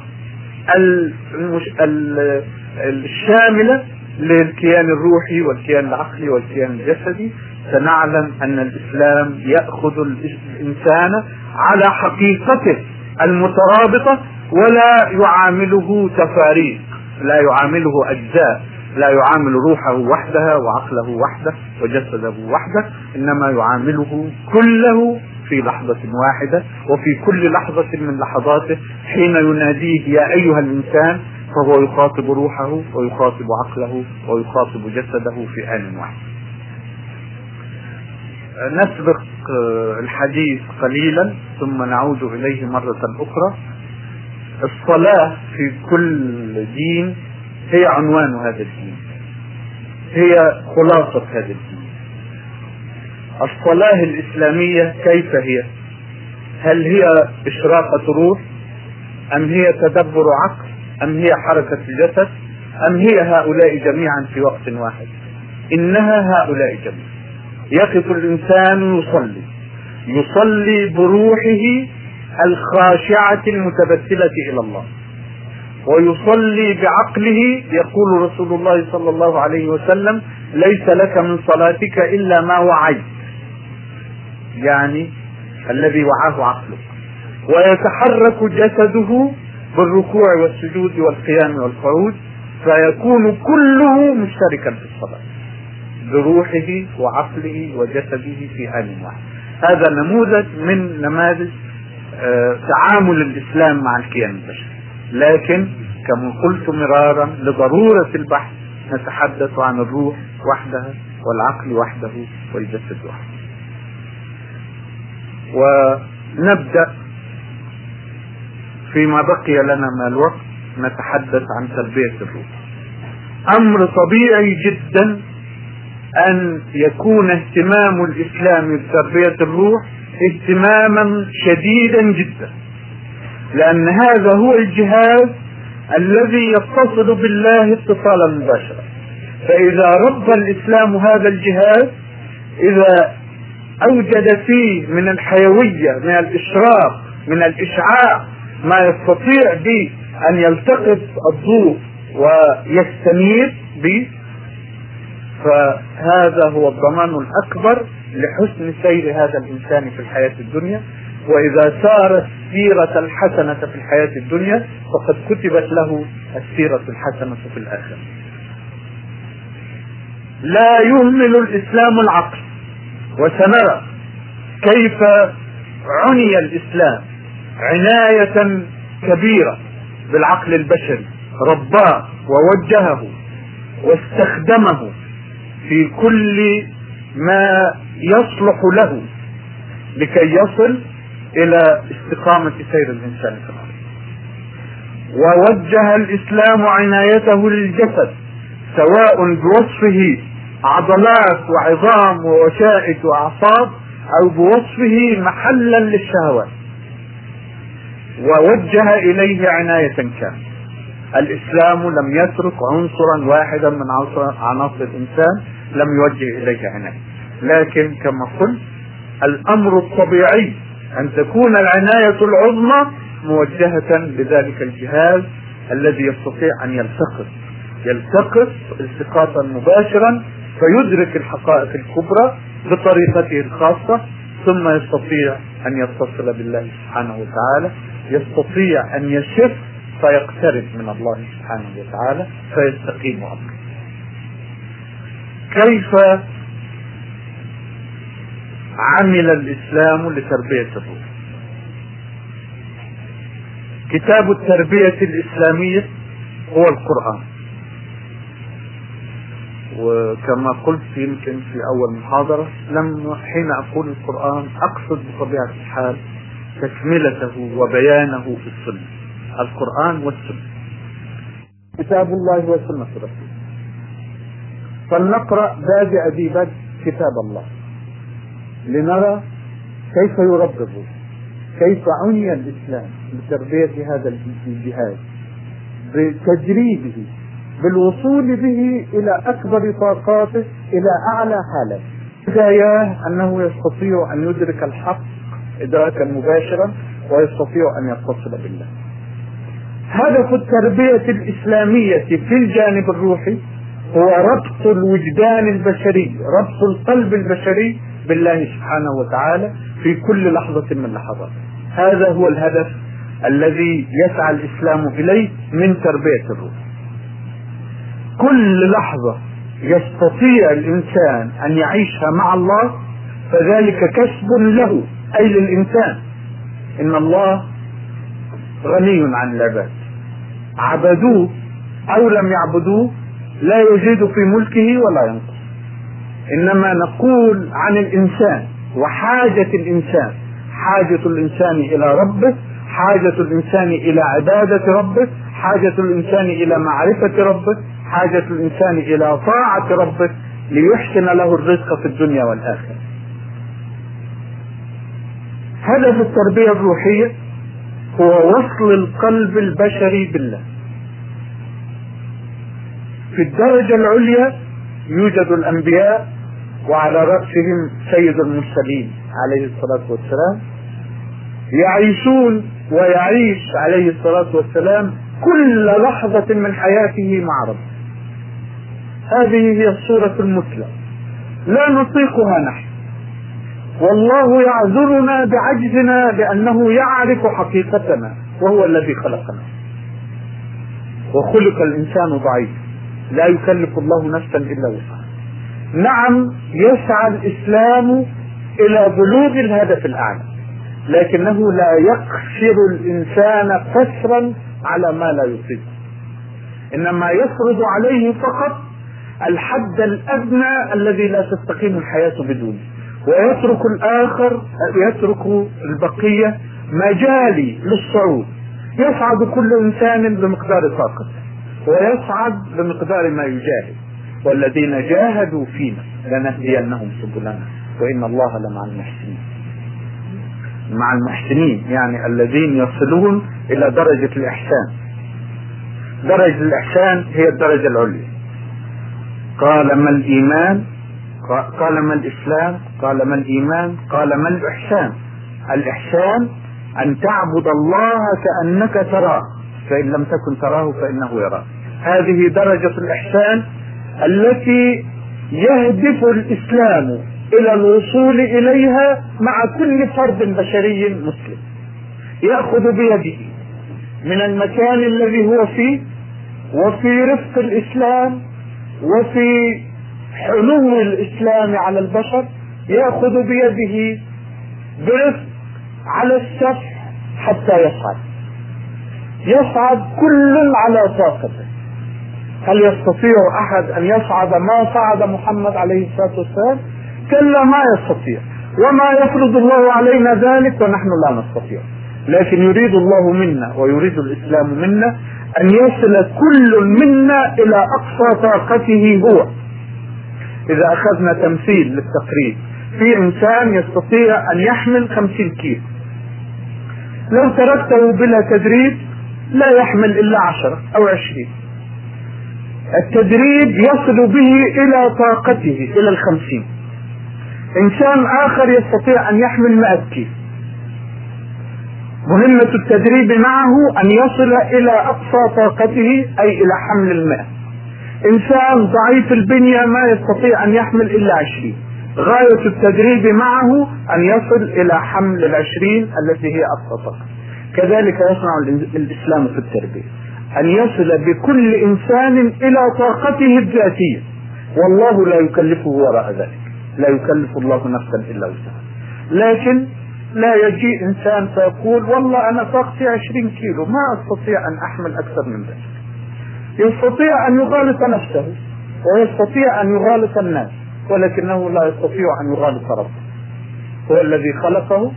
الشاملة للكيان الروحي والكيان العقلي والكيان الجسدي. سنعلم أن الإسلام يأخذ الإنسان على حقيقته المترابطة ولا يعامله تفاريق لا يعامله أجزاء لا يعامل روحه وحدها وعقله وحده وجسده وحده إنما يعامله كله في لحظة واحدة وفي كل لحظة من لحظاته حين يناديه يا أيها الإنسان فهو يخاطب روحه ويخاطب عقله ويخاطب جسده في آن واحد. نسبق الحديث قليلا ثم نعود إليه مرة أخرى. الصلاة في كل دين هي عنوان هذا الدين. هي خلاصة هذا الدين. الصلاة الإسلامية كيف هي؟ هل هي إشراقة روح؟ أم هي تدبر عقل؟ أم هي حركة الجسد أم هي هؤلاء جميعا في وقت واحد؟ إنها هؤلاء جميعا. يقف الإنسان يصلي يصلي بروحه الخاشعة المتبتلة إلى الله ويصلي بعقله يقول رسول الله صلى الله عليه وسلم ليس لك من صلاتك إلا ما وعيت. يعني الذي وعاه عقلك. ويتحرك جسده بالركوع والسجود والقيام والقعود فيكون كله مشتركا في الصلاة بروحه وعقله وجسده في آن واحد. هذا نموذج من نماذج آه، تعامل الإسلام مع الكيان البشري. لكن كما قلت مرارا لضرورة البحث نتحدث عن الروح وحدها والعقل وحده والجسد وحده. ونبدأ فيما بقي لنا من الوقت نتحدث عن تربية الروح. أمر طبيعي جدا أن يكون اهتمام الإسلام بتربية الروح اهتماما شديدا جدا. لأن هذا هو الجهاز الذي يتصل بالله اتصالا مباشرا. فإذا رب الإسلام هذا الجهاز إذا أوجد فيه من الحيوية من الإشراق من الإشعاع ما يستطيع به أن يلتقط الضوء ويستنير به فهذا هو الضمان الأكبر لحسن سير هذا الإنسان في الحياة الدنيا. وإذا سارت السيرة الحسنة في الحياة الدنيا فقد كتبت له السيرة الحسنة في الآخرة. لا يهمل الإسلام العقل. وسنرى كيف عني الإسلام. عناية كبيرة بالعقل البشري. رباه ووجهه واستخدمه في كل ما يصلح له لكي يصل إلى استقامة سير الإنسان. في الأرض ووجه الإسلام عنايته للجسد سواء بوصفه عضلات وعظام ووشائج وأعصاب أو بوصفه محلا للشهوات. ووجه إليه عناية كاملة. الإسلام لم يترك عنصرا واحدا من عناصر الإنسان لم يوجه إليه عناية. لكن كما قلت الأمر الطبيعي أن تكون العناية العظمى موجهة لذلك الجهاز الذي يستطيع أن يلتقط. يلتقط التقاطا مباشرا فيدرك الحقائق الكبرى بطريقته الخاصة ثم يستطيع أن يتصل بالله سبحانه وتعالى يستطيع أن يشف فيقترب من الله سبحانه وتعالى فيستقيم امره كيف عمل الإسلام لتربية الروح؟ كتاب التربية الإسلامية هو القرآن. وكما قلت يمكن في أول محاضرة لم حين أقول القرآن أقصد بطبيعة الحال تكملته وبيانه في السنة. القرآن والسنة. كتاب الله وسنة رسوله. فلنقرأ بادئ ذي بدء كتاب الله. لنرى كيف يربط كيف عني الإسلام بتربية هذا الجهاز بتجريبه بالوصول به إلى أكبر طاقاته إلى أعلى حاله بداياه أنه يستطيع أن يدرك الحق إدراكا مباشرا ويستطيع أن يتصل بالله. هدف التربية الإسلامية في الجانب الروحي هو ربط الوجدان البشري ربط القلب البشري بالله سبحانه وتعالى في كل لحظة من لحظات. هذا هو الهدف الذي يسعى الإسلام إليه من تربية الروح. كل لحظة يستطيع الإنسان أن يعيشها مع الله فذلك كسب له. أي للإنسان. إن الله غني عن العباد. عبدوه أو لم يعبدوه لا يزيد في ملكه ولا ينقص. إنما نقول عن الإنسان وحاجة الإنسان. حاجة الإنسان إلى ربه حاجة الإنسان إلى عبادة ربه حاجة الإنسان إلى معرفة ربه حاجة الإنسان إلى طاعة ربه ليحسن له الرزق في الدنيا والآخرة. هدف التربية الروحية هو وصل القلب البشري بالله. في الدرجة العليا يوجد الأنبياء وعلى رأسهم سيد المرسلين عليه الصلاة والسلام. يعيشون ويعيش عليه الصلاة والسلام كل لحظة من حياته مع ربه هذه هي الصورة المثلى. لا نطيقها نحن. والله يعذرنا بعجزنا لأنه يعرف حقيقتنا وهو الذي خلقنا. وخلق الإنسان ضعيف لا يكلف الله نفسا إلا وسعها. نعم يسعى الإسلام إلى بلوغ الهدف الأعلى لكنه لا يقصر الإنسان قسرا على ما لا يطيق إنما يفرض عليه فقط الحد الأدنى الذي لا تستقيم الحياة بدونه. ويترك الآخر يترك البقية مجالي للصعود. يصعد كل إنسان بمقدار طاقته ويصعد بمقدار ما يجاهد. والذين جاهدوا فينا لنهدينهم سبلنا وإن الله لمع المحسنين. مع المحسنين يعني الذين يصلون إلى درجة الإحسان. درجة الإحسان هي الدرجة العليا. قال ما الإيمان قال ما الإسلام؟ قال ما الإيمان؟ قال ما الإحسان؟ الإحسان أن تعبد الله كأنك تراه فإن لم تكن تراه فإنه يراك. هذه درجة الإحسان التي يهدف الإسلام إلى الوصول إليها مع كل فرد بشري مسلم. يأخذ بيده من المكان الذي هو فيه وفي رفق الإسلام وفي حلو الإسلام على البشر يأخذ بيده برفق على السفح حتى يصعد. يصعد كل على طاقته هل يستطيع أحد أن يصعد ما صعد محمد عليه الصلاة والسلام؟ كلا ما يستطيع. وما يفرض الله علينا ذلك ونحن لا نستطيع. لكن يريد الله منا ويريد الإسلام منا أن يصل كل منا إلى أقصى طاقته هو. إذا أخذنا تمثيل للتقريب. في إنسان يستطيع أن يحمل خمسين كيلو. لو تركته بلا تدريب لا يحمل إلا عشرة أو عشرين. التدريب يصل به إلى طاقته إلى الخمسين. إنسان آخر يستطيع أن يحمل مئة كيلو. مهمة التدريب معه أن يصل إلى أقصى طاقته أي إلى حمل المئة. إنسان ضعيف البنية ما يستطيع أن يحمل إلا عشرين. غاية التدريب معه أن يصل إلى حمل العشرين التي هي اقصى طاقة كذلك يصنع الإسلام في التربية. أن يصل بكل إنسان إلى طاقته الذاتية. والله لا يكلفه وراء ذلك. لا يكلف الله نفسا إلا وسعها. لكن لا يجيء إنسان فيقول والله أنا طاقتي عشرين كيلو ما أستطيع أن أحمل أكثر من ذلك. يستطيع أن يغالط نفسه ويستطيع أن يغالط الناس ولكنه لا يستطيع أن يغالط ربه. هو الذي خلقه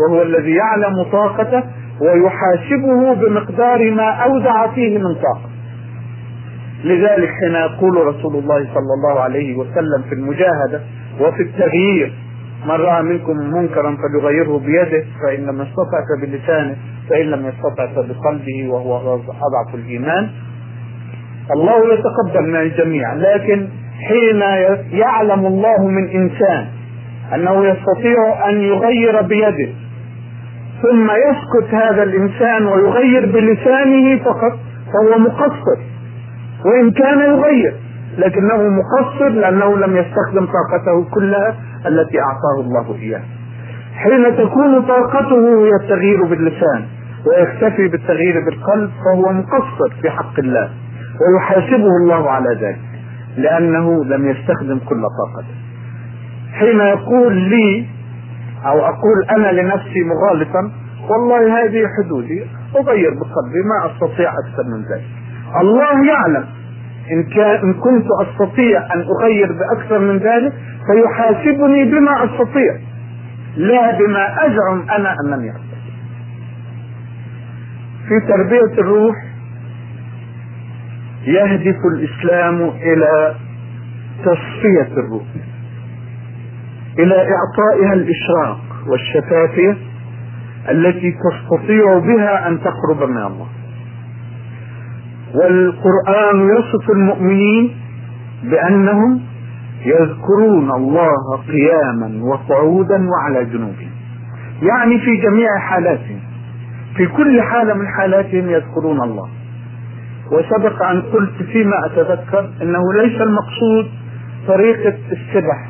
وهو الذي يعلم طاقته ويحاسبه بمقدار ما أودع فيه من طاقة. لذلك حين يقول رسول الله صلى الله عليه وسلم في المجاهدة وفي التغيير من رأى منكم منكرا فليغيره بيده فإن لم يستطع فبلسانه فإن لم يستطع فبقلبه وهو أضعف الإيمان. الله يتقبل من الجميع لكن حين يعلم الله من إنسان أنه يستطيع أن يغير بيده ثم يسكت هذا الإنسان ويغير بلسانه فقط فهو مقصر وإن كان يغير لكنه مقصر لأنه لم يستخدم طاقته كلها التي أعطاه الله اياها حين تكون طاقته هي التغيير باللسان ويكتفي بالتغيير بالقلب فهو مقصر في حق الله. ويحاسبه الله على ذلك لأنه لم يستخدم كل طاقته. حين يقول لي أو أقول أنا لنفسي مغالطا والله هذه حدودي أغير بقلبي ما أستطيع أكثر من ذلك. الله يعلم إن كان إن كنت أستطيع أن أغير بأكثر من ذلك فيحاسبني بما أستطيع لا بما أزعم أنا أنني أستطيع. في تربية الروح يهدف الإسلام إلى تصفية الروح إلى إعطائها الإشراق والشفافية التي تستطيع بها أن تقرب من الله. والقرآن يصف المؤمنين بأنهم يذكرون الله قياما وقعودا وعلى جنوبهم. يعني في جميع حالاتهم في كل حالة من حالاتهم يذكرون الله. وسبق أن قلت فيما أتذكر أنه ليس المقصود طريقة السبح.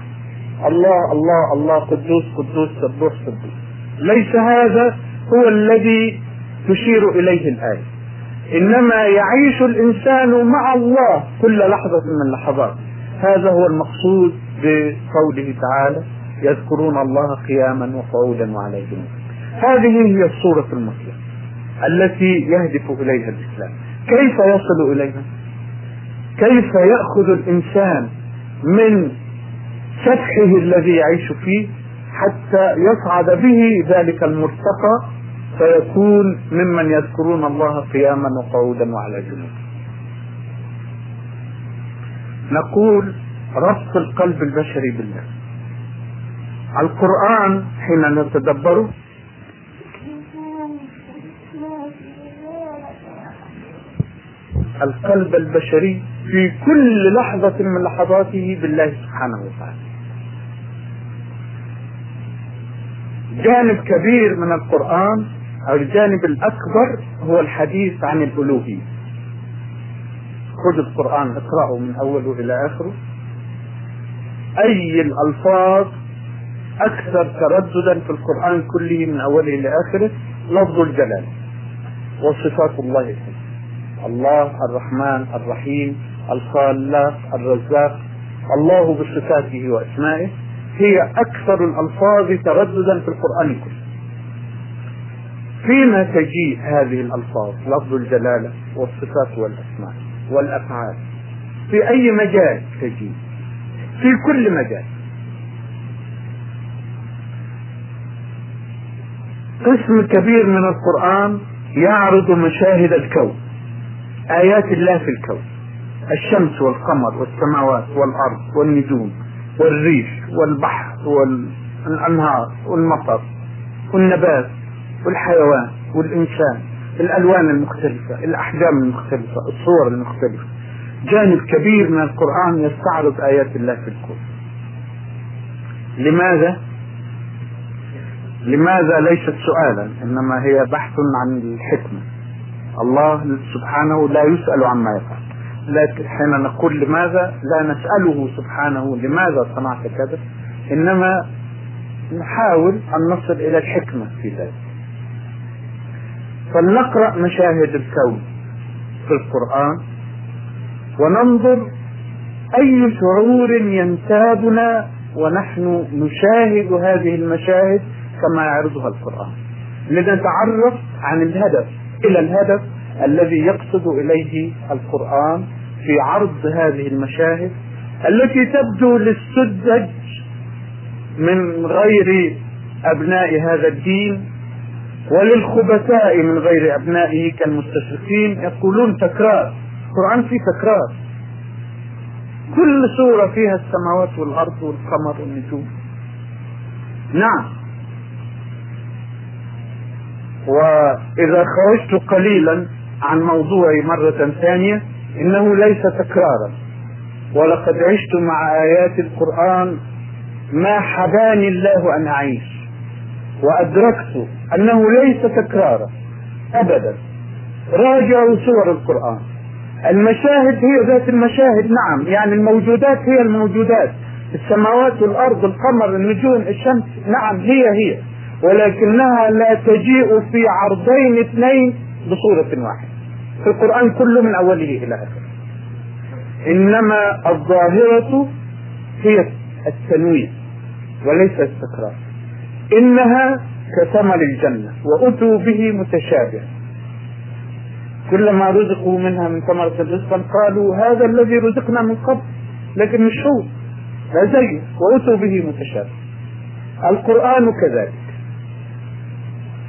الله الله الله قدوس قدوس سبوح سبوح. ليس هذا هو الذي تشير إليه الآية. إنما يعيش الإنسان مع الله كل لحظة من اللحظات هذا هو المقصود بقوله تعالى يذكرون الله قياما وقعودا وعلى جنوب هذه هي الصورة المسلمة التي يهدف إليها الإسلام. كيف يصل إليها؟ كيف يأخذ الإنسان من سفحه الذي يعيش فيه حتى يصعد به ذلك المرتقى فيكون ممن يذكرون الله قياما وقعودا وعلى جنوب. نقول ربط القلب البشري بالله. القرآن حين نتدبره القلب البشري في كل لحظة من لحظاته بالله سبحانه وتعالى. جانب كبير من القرآن أو الجانب الأكبر هو الحديث عن الألوهية. خذ القرآن اقرأه من أوله إلى آخره. أي الألفاظ أكثر ترددا في القرآن كله من أوله إلى آخره؟ لفظ الجلال. وصفات الله الحسنى. الله الرحمن الرحيم الخلاق الرزاق. الله بصفاته وأسمائه. هي أكثر الألفاظ ترددا في القرآن كله. فيما تجيء هذه الألفاظ لفظ الجلالة والصفات والأسماء والأفعال في أي مجال تجيء؟ في كل مجال. قسم كبير من القرآن يعرض مشاهد الكون. آيات الله في الكون. الشمس والقمر والسماوات والأرض والنجوم والريح والبحر والأنهار والمطر والنبات والحيوان والإنسان الألوان المختلفة الأحجام المختلفة الصور المختلفة. جانب كبير من القرآن يستعرض آيات الله في الكون. لماذا؟ لماذا ليست سؤالا؟ إنما هي بحث عن الحكمة. الله سبحانه لا يسأل عما يفعل. لكن حين نقول لماذا لا نسأله سبحانه لماذا صنعت كذا إنما نحاول أن نصل إلى الحكمة في ذلك. فلنقرأ مشاهد الكون في القرآن وننظر أي شعور ينتابنا ونحن نشاهد هذه المشاهد كما يعرضها القرآن. لنتعرف عن الهدف إلى الهدف الذي يقصد إليه القرآن في عرض هذه المشاهد التي تبدو للسذج من غير أبناء هذا الدين وللخبثاء من غير أبنائه كالمستشرقين يقولون تكرار. القرآن فيه تكرار. كل سورة فيها السماوات والأرض والقمر والنجوم. نعم. وإذا خرجت قليلا عن موضوعي مرة ثانية إنه ليس تكرارا. ولقد عشت مع آيات القرآن ما حباني الله أن أعيش. وأدركت أنه ليس تكرارا أبدا. راجعوا سور القرآن. المشاهد هي ذات المشاهد نعم. يعني الموجودات هي الموجودات. السماوات والأرض القمر النجوم الشمس نعم هي هي. ولكنها لا تجيء في عرضين اثنين بصورة واحدة. في القرآن كله من أوله إلى آخره. إنما الظاهرة هي التنويع وليس التكرار. إنها كثمر الجنة وأتوا به متشابه كلما رزقوا منها من ثمرة رزقا قالوا هذا الذي رزقنا من قبل لكن مش هو لا زيه وأتوا به متشابه. القرآن كذلك.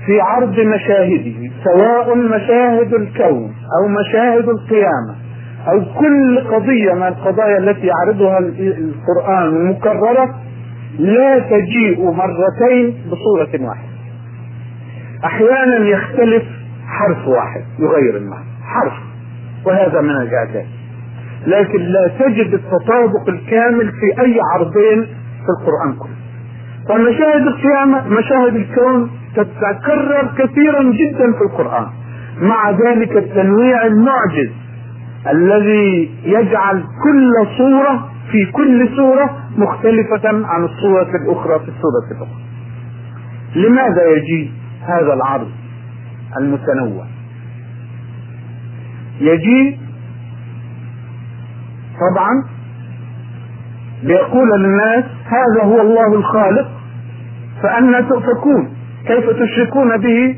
في عرض مشاهده سواء مشاهد الكون أو مشاهد القيامة أو كل قضية من القضايا التي يعرضها القرآن مكرره لا تجيء مرتين بصورة واحدة. أحيانا يختلف حرف واحد يغير المعنى حرف وهذا من الإعجاز. لكن لا تجد التطابق الكامل في أي عرضين في القرآن كله. فمشاهد القيامه مشاهد الكون تتكرر كثيرا جدا في القرآن. مع ذلك التنويع المعجز الذي يجعل كل صورة في كل سورة مختلفة عن الصورة الأخرى في السورة الأخرى لماذا يجي هذا العرض المتنوع؟ يجي طبعا ليقول للناس هذا هو الله الخالق فأنا تؤفكون. كيف تشركون به؟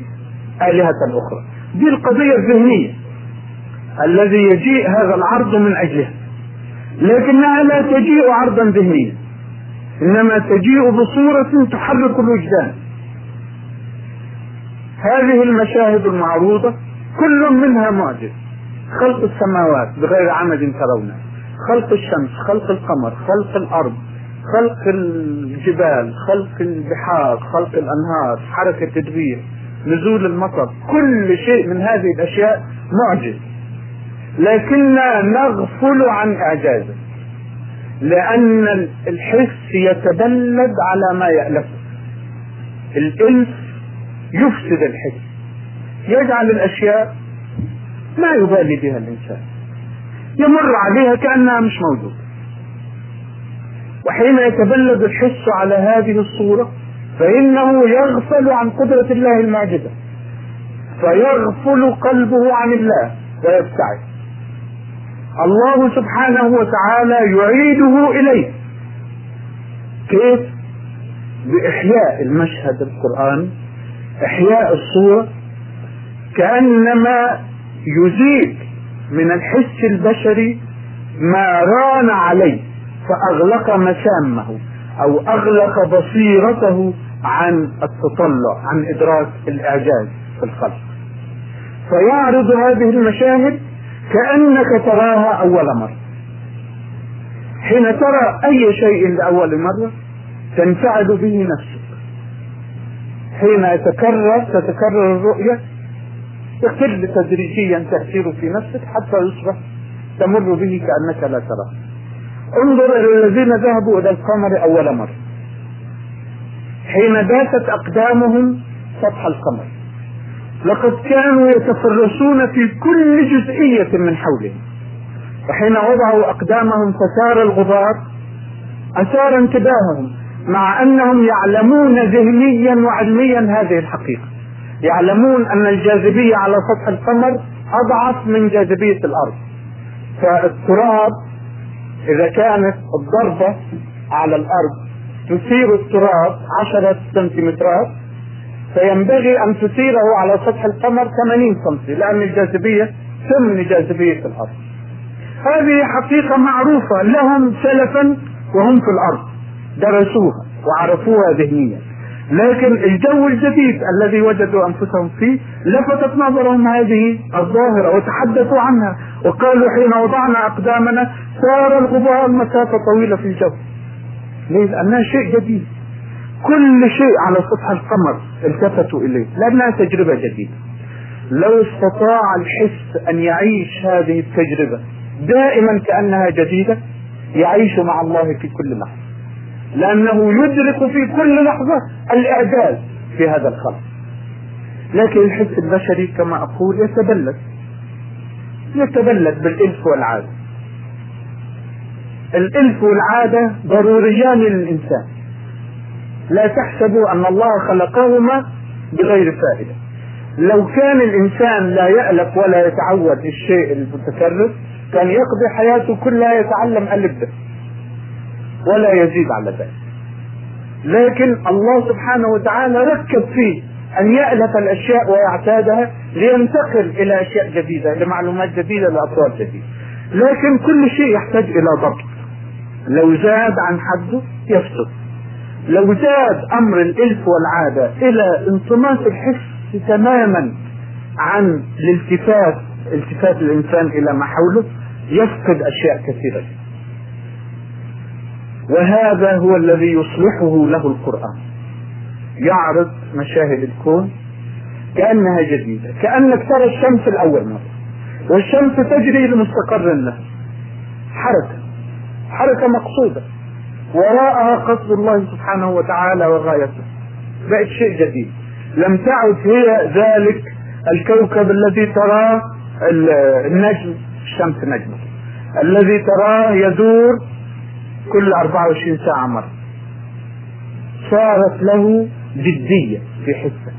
آلهة أخرى. دي القضية الذهنية. الذي يجيء هذا العرض من أجله. لكنها لا تجيء عرضا ذهنيا. إنما تجيء بصورة تحرك الوجدان. هذه المشاهد المعروضة كل منها معجز خلق السماوات بغير عمد ترونه خلق الشمس خلق القمر خلق الأرض خلق الجبال خلق البحار خلق الأنهار حركة تدبير نزول المطر كل شيء من هذه الأشياء معجز. لكننا نغفل عن إعجازه لأن الحس يتبلد على ما يألفه الإنس يفسد الحس يجعل الأشياء ما يبالي بها الإنسان. يمر عليها كأنها مش موجودة. وحين يتبلد الحس على هذه الصورة فإنه يغفل عن قدرة الله المعجزة. فيغفل قلبه عن الله ويبتعد. الله سبحانه وتعالى يعيده إليه. كيف؟ بإحياء المشهد القرآن إحياء الصورة كأنما يزيد من الحس البشري ما ران عليه فأغلق مسامه أو أغلق بصيرته عن التطلع عن إدراك الإعجاز في الخلق فيعرض هذه المشاهد كأنك تراها أول مرة. حين ترى أي شيء لأول مرة تنفعل به نفسك. حين يتكرر تتكرر الرؤية يقل تدريجيا تأثير في نفسك حتى يصبح تمر به كأنك لا تراه. انظر إلى الذين ذهبوا إلى القمر أول مرة. حين داست أقدامهم سطح القمر. لقد كانوا يتفرسون في كل جزئية من حولهم. وحين وضعوا أقدامهم فسار الغبار أثار انتباههم مع أنهم يعلمون ذهنيا وعلميا هذه الحقيقة. يعلمون أن الجاذبية على سطح القمر أضعف من جاذبية الأرض. فالتراب إذا كانت الضربة على الأرض تثير التراب عشرة سنتيمترات فينبغي أن تثيره على سطح القمر 80 سم لأن الجاذبية ثمن جاذبية الأرض. هذه حقيقة معروفة لهم سلفا وهم في الأرض درسوها وعرفوها ذهنيا. لكن الجو الجديد الذي وجدوا أنفسهم فيه لفتت نظرهم هذه الظاهرة وتحدثوا عنها وقالوا حين وضعنا أقدامنا سار الغبار مسافة طويلة في الجو. ليه؟ لأنها شيء جديد. كل شيء على سطح القمر التفتوا إليه لأنها تجربة جديدة. لو استطاع الحس أن يعيش هذه التجربة دائما كأنها جديدة يعيش مع الله في كل لحظة. لأنه يدرك في كل لحظة الإعجاز في هذا الخلق. لكن الحس البشري كما أقول يتبلد. يتبلد بالإلف والعادة الإلف والعادة ضروريان للإنسان. لا تحسبوا أن الله خلقهما بغير فائدة. لو كان الإنسان لا يألف ولا يتعود الشيء المتكرر كان يقضي حياته كلها يتعلم ألف ولا يزيد على ذلك. لكن الله سبحانه وتعالى ركب فيه أن يألف الأشياء ويعتادها لينتقل إلى أشياء جديدة لمعلومات جديدة لأطوار جديدة. لكن كل شيء يحتاج إلى ضبط. لو زاد عن حده يفسد. لو زاد أمر الإلف والعادة إلى انطماس الحس تماما عن الالتفات التفات الإنسان إلى ما حوله يفقد أشياء كثيرة. جدا وهذا هو الذي يصلحه له القرآن. يعرض مشاهد الكون كأنها جديدة كأنك ترى الشمس الأول مرة. والشمس تجري لمستقر لها حركة حركة مقصودة. وراءها قصد الله سبحانه وتعالى وغايته. بقت شيء جديد. لم تعد هي ذلك الكوكب الذي تراه النجم الشمس نجمة. الذي تراه يدور كل 24 ساعة مرة صارت له جدية في حسه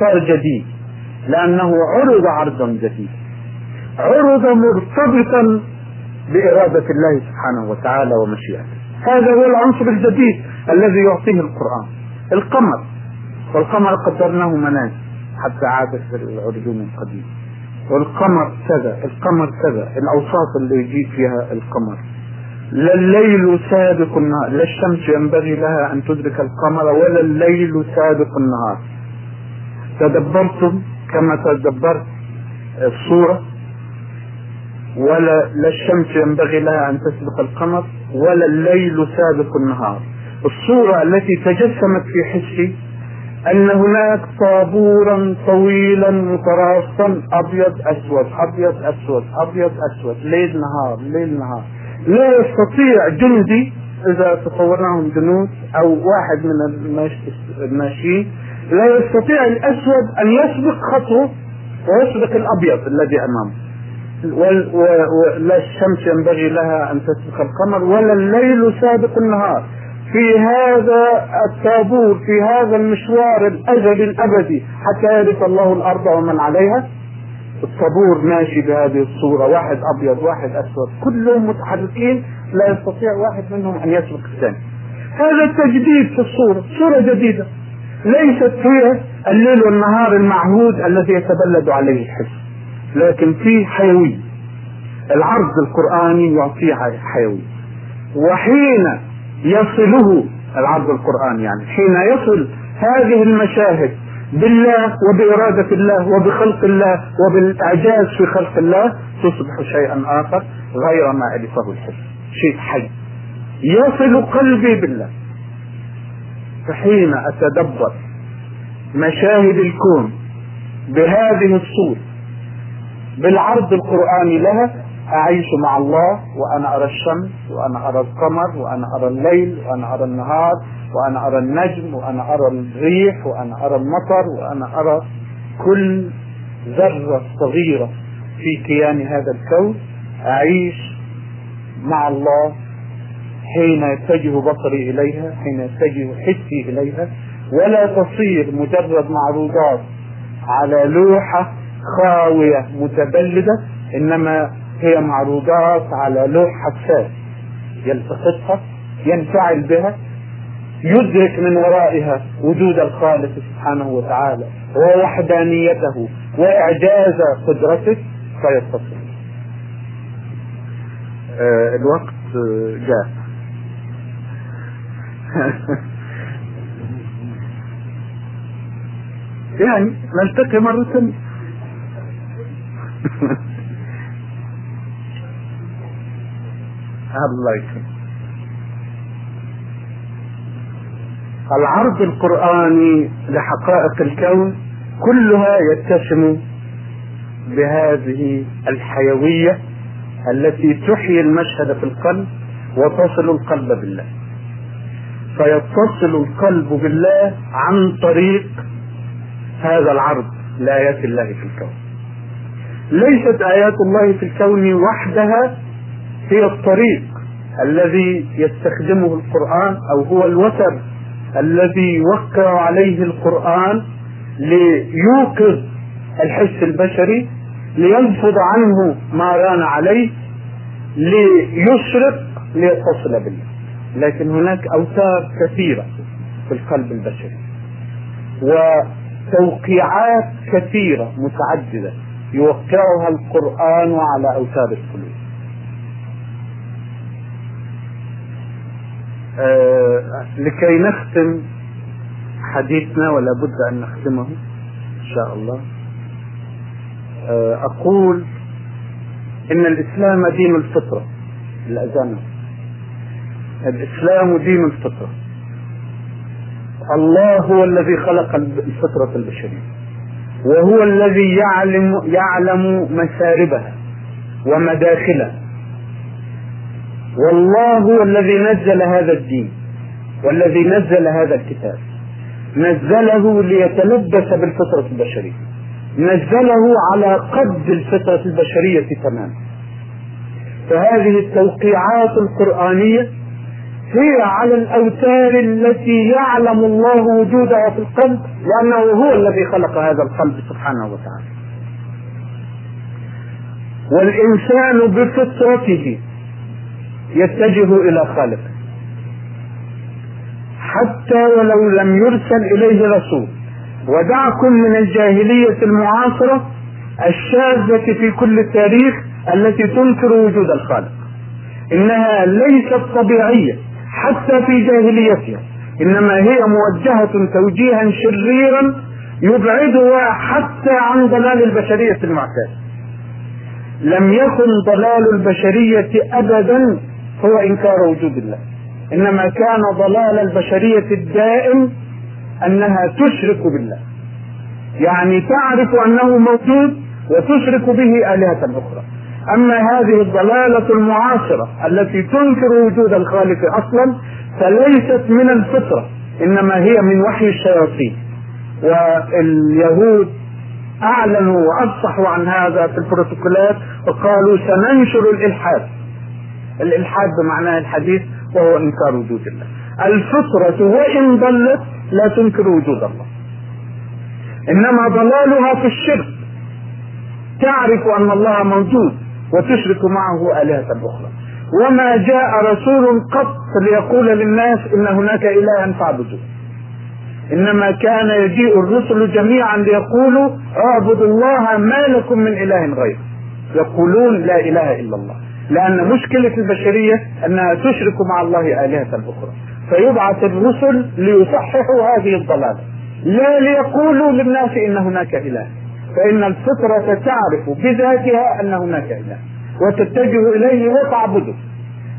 صار جديد. لأنه عرض عرضا جديدا عرض مرتبطا بإرادة الله سبحانه وتعالى ومشيئته. هذا هو العنصر الجديد الذي يعطيه القرآن. القمر. والقمر قدرناه منازل حتى عاد في العرجون القديم والقمر كذا. القمر كذا. الأوصاف اللي يجي فيها القمر. لا الليل سابق النهار. لا الشمس ينبغي لها أن تدرك القمر ولا الليل سابق النهار. تدبرتم كما تدبرت الصورة؟ ولا لا الشمس ينبغي لها أن تسبق القمر ولا الليل سابق النهار. الصورة التي تجسمت في حسي أن هناك طابورا طويلا متراصا أبيض أسود أبيض أسود أبيض أسود ليل نهار ليل نهار. لا يستطيع جندي إذا تصورناهم جنود أو واحد من الماشيين لا يستطيع الأسود أن يسبق خطوة ويسبق الأبيض الذي أمامه. ولا الشمس ينبغي لها أن تسبق القمر ولا الليل سابق النهار. في هذا الطابور في هذا المشوار الأزلي الأبدي حتى يرث الله الأرض ومن عليها. الطابور ماشي بهذه الصورة واحد أبيض واحد أسود. كلهم متحركين لا يستطيع واحد منهم أن يسبق الثاني. هذا التجديد في الصورة صورة جديدة. ليست هي الليل والنهار المعهود الذي يتبلد عليه الحس لكن فيه حيوية العرض القرآني يعطيه حيوية وحين يصله العرض القرآني يعني حين يصل هذه المشاهد بالله وبإرادة الله وبخلق الله وبالإعجاز في خلق الله تصبح شيئا آخر غير ما ألفه الحس. شيء حي. يصل قلبي بالله. فحين أتدبر مشاهد الكون بهذه الصورة بالعرض القرآني لها أعيش مع الله وأنا أرى الشمس وأنا أرى القمر وأنا أرى الليل وأنا أرى النهار وأنا أرى النجم وأنا أرى الريح وأنا أرى المطر وأنا أرى كل ذرة صغيرة في كيان هذا الكون أعيش مع الله حين يتجه بصري إليها حين يتجه حسي إليها ولا تصير مجرد معروضات على لوحة خاوية متبلدة إنما هي معروضات على لوح حساس. يلتقطها ينفعل بها يدرك من ورائها وجود الخالق سبحانه وتعالى ووحدانيته وإعجاز قدرته فيتصل. آه الوقت جاء. يعني نلتقي مرة يكرم العرض القرآني لحقائق الكون كلها يتسم بهذه الحيوية التي تحيي المشهد في القلب وتصل القلب بالله. فيتصل القلب بالله عن طريق هذا العرض لآيات الله في الكون. ليست آيات الله في الكون وحدها هي الطريق الذي يستخدمه القرآن أو هو الوتر الذي يوقع عليه القرآن ليوقظ الحس البشري لينفض عنه ما ران عليه ليشرق ليتصل بالله. لكن هناك أوتار كثيرة في القلب البشري وتوقيعات كثيرة متعددة يوقعها القرآن على أوتار القلوب. آه لكي نختم حديثنا ولا بد أن نختمه إن شاء الله. آه أقول إن الإسلام دين الفطرة. الأذان. الإسلام دين الفطرة. الله هو الذي خلق الفطرة البشرية. وهو الذي يعلم يعلم مساربها ومداخلها. والله هو الذي نزل هذا الدين والذي نزل هذا الكتاب. نزله ليتلبس بالفطرة البشرية. نزله على قد الفطرة البشرية تماما. فهذه التوقيعات القرآنية هي على الأوتار التي يعلم الله وجودها في القلب لأنه هو الذي خلق هذا القلب سبحانه وتعالى. والإنسان بفطرته يتجه إلى خالقه حتى ولو لم يرسل إليه رسول. ودعكم من الجاهلية المعاصرة الشاذة في كل التاريخ التي تنكر وجود الخالق. إنها ليست طبيعية حتى في جاهليتها إنما هي موجهة توجيها شريرا يبعدها حتى عن ضلال البشرية المعتاد لم يكن ضلال البشرية أبدا هو إنكار وجود الله. إنما كان ضلال البشرية الدائم أنها تشرك بالله. يعني تعرف أنه موجود وتشرك به آلهة أخرى. أما هذه الضلالة المعاصرة التي تنكر وجود الخالق أصلا فليست من الفطرة إنما هي من وحي الشياطين. واليهود أعلنوا وأفصحوا عن هذا في البروتوكولات وقالوا سننشر الإلحاد. الإلحاد بمعنى الحديث وهو إنكار وجود الله. الفطرة وإن ضلت لا تنكر وجود الله. إنما ضلالها في الشرك. تعرف أن الله موجود وتشرك معه آلهة أخرى. وما جاء رسول قط ليقول للناس إن هناك إلها فاعبدوه. إنما كان يجيء الرسل جميعا ليقولوا اعبدوا الله ما لكم من إله غيره. يقولون لا إله إلا الله. لأن مشكلة البشرية أنها تشرك مع الله آلهة أخرى فيبعث الرسل ليصححوا هذه الضلالة. لا ليقولوا للناس إن هناك إله. فإن الفطرة تعرف بذاتها أن هناك إله. وتتجه إليه وتعبده.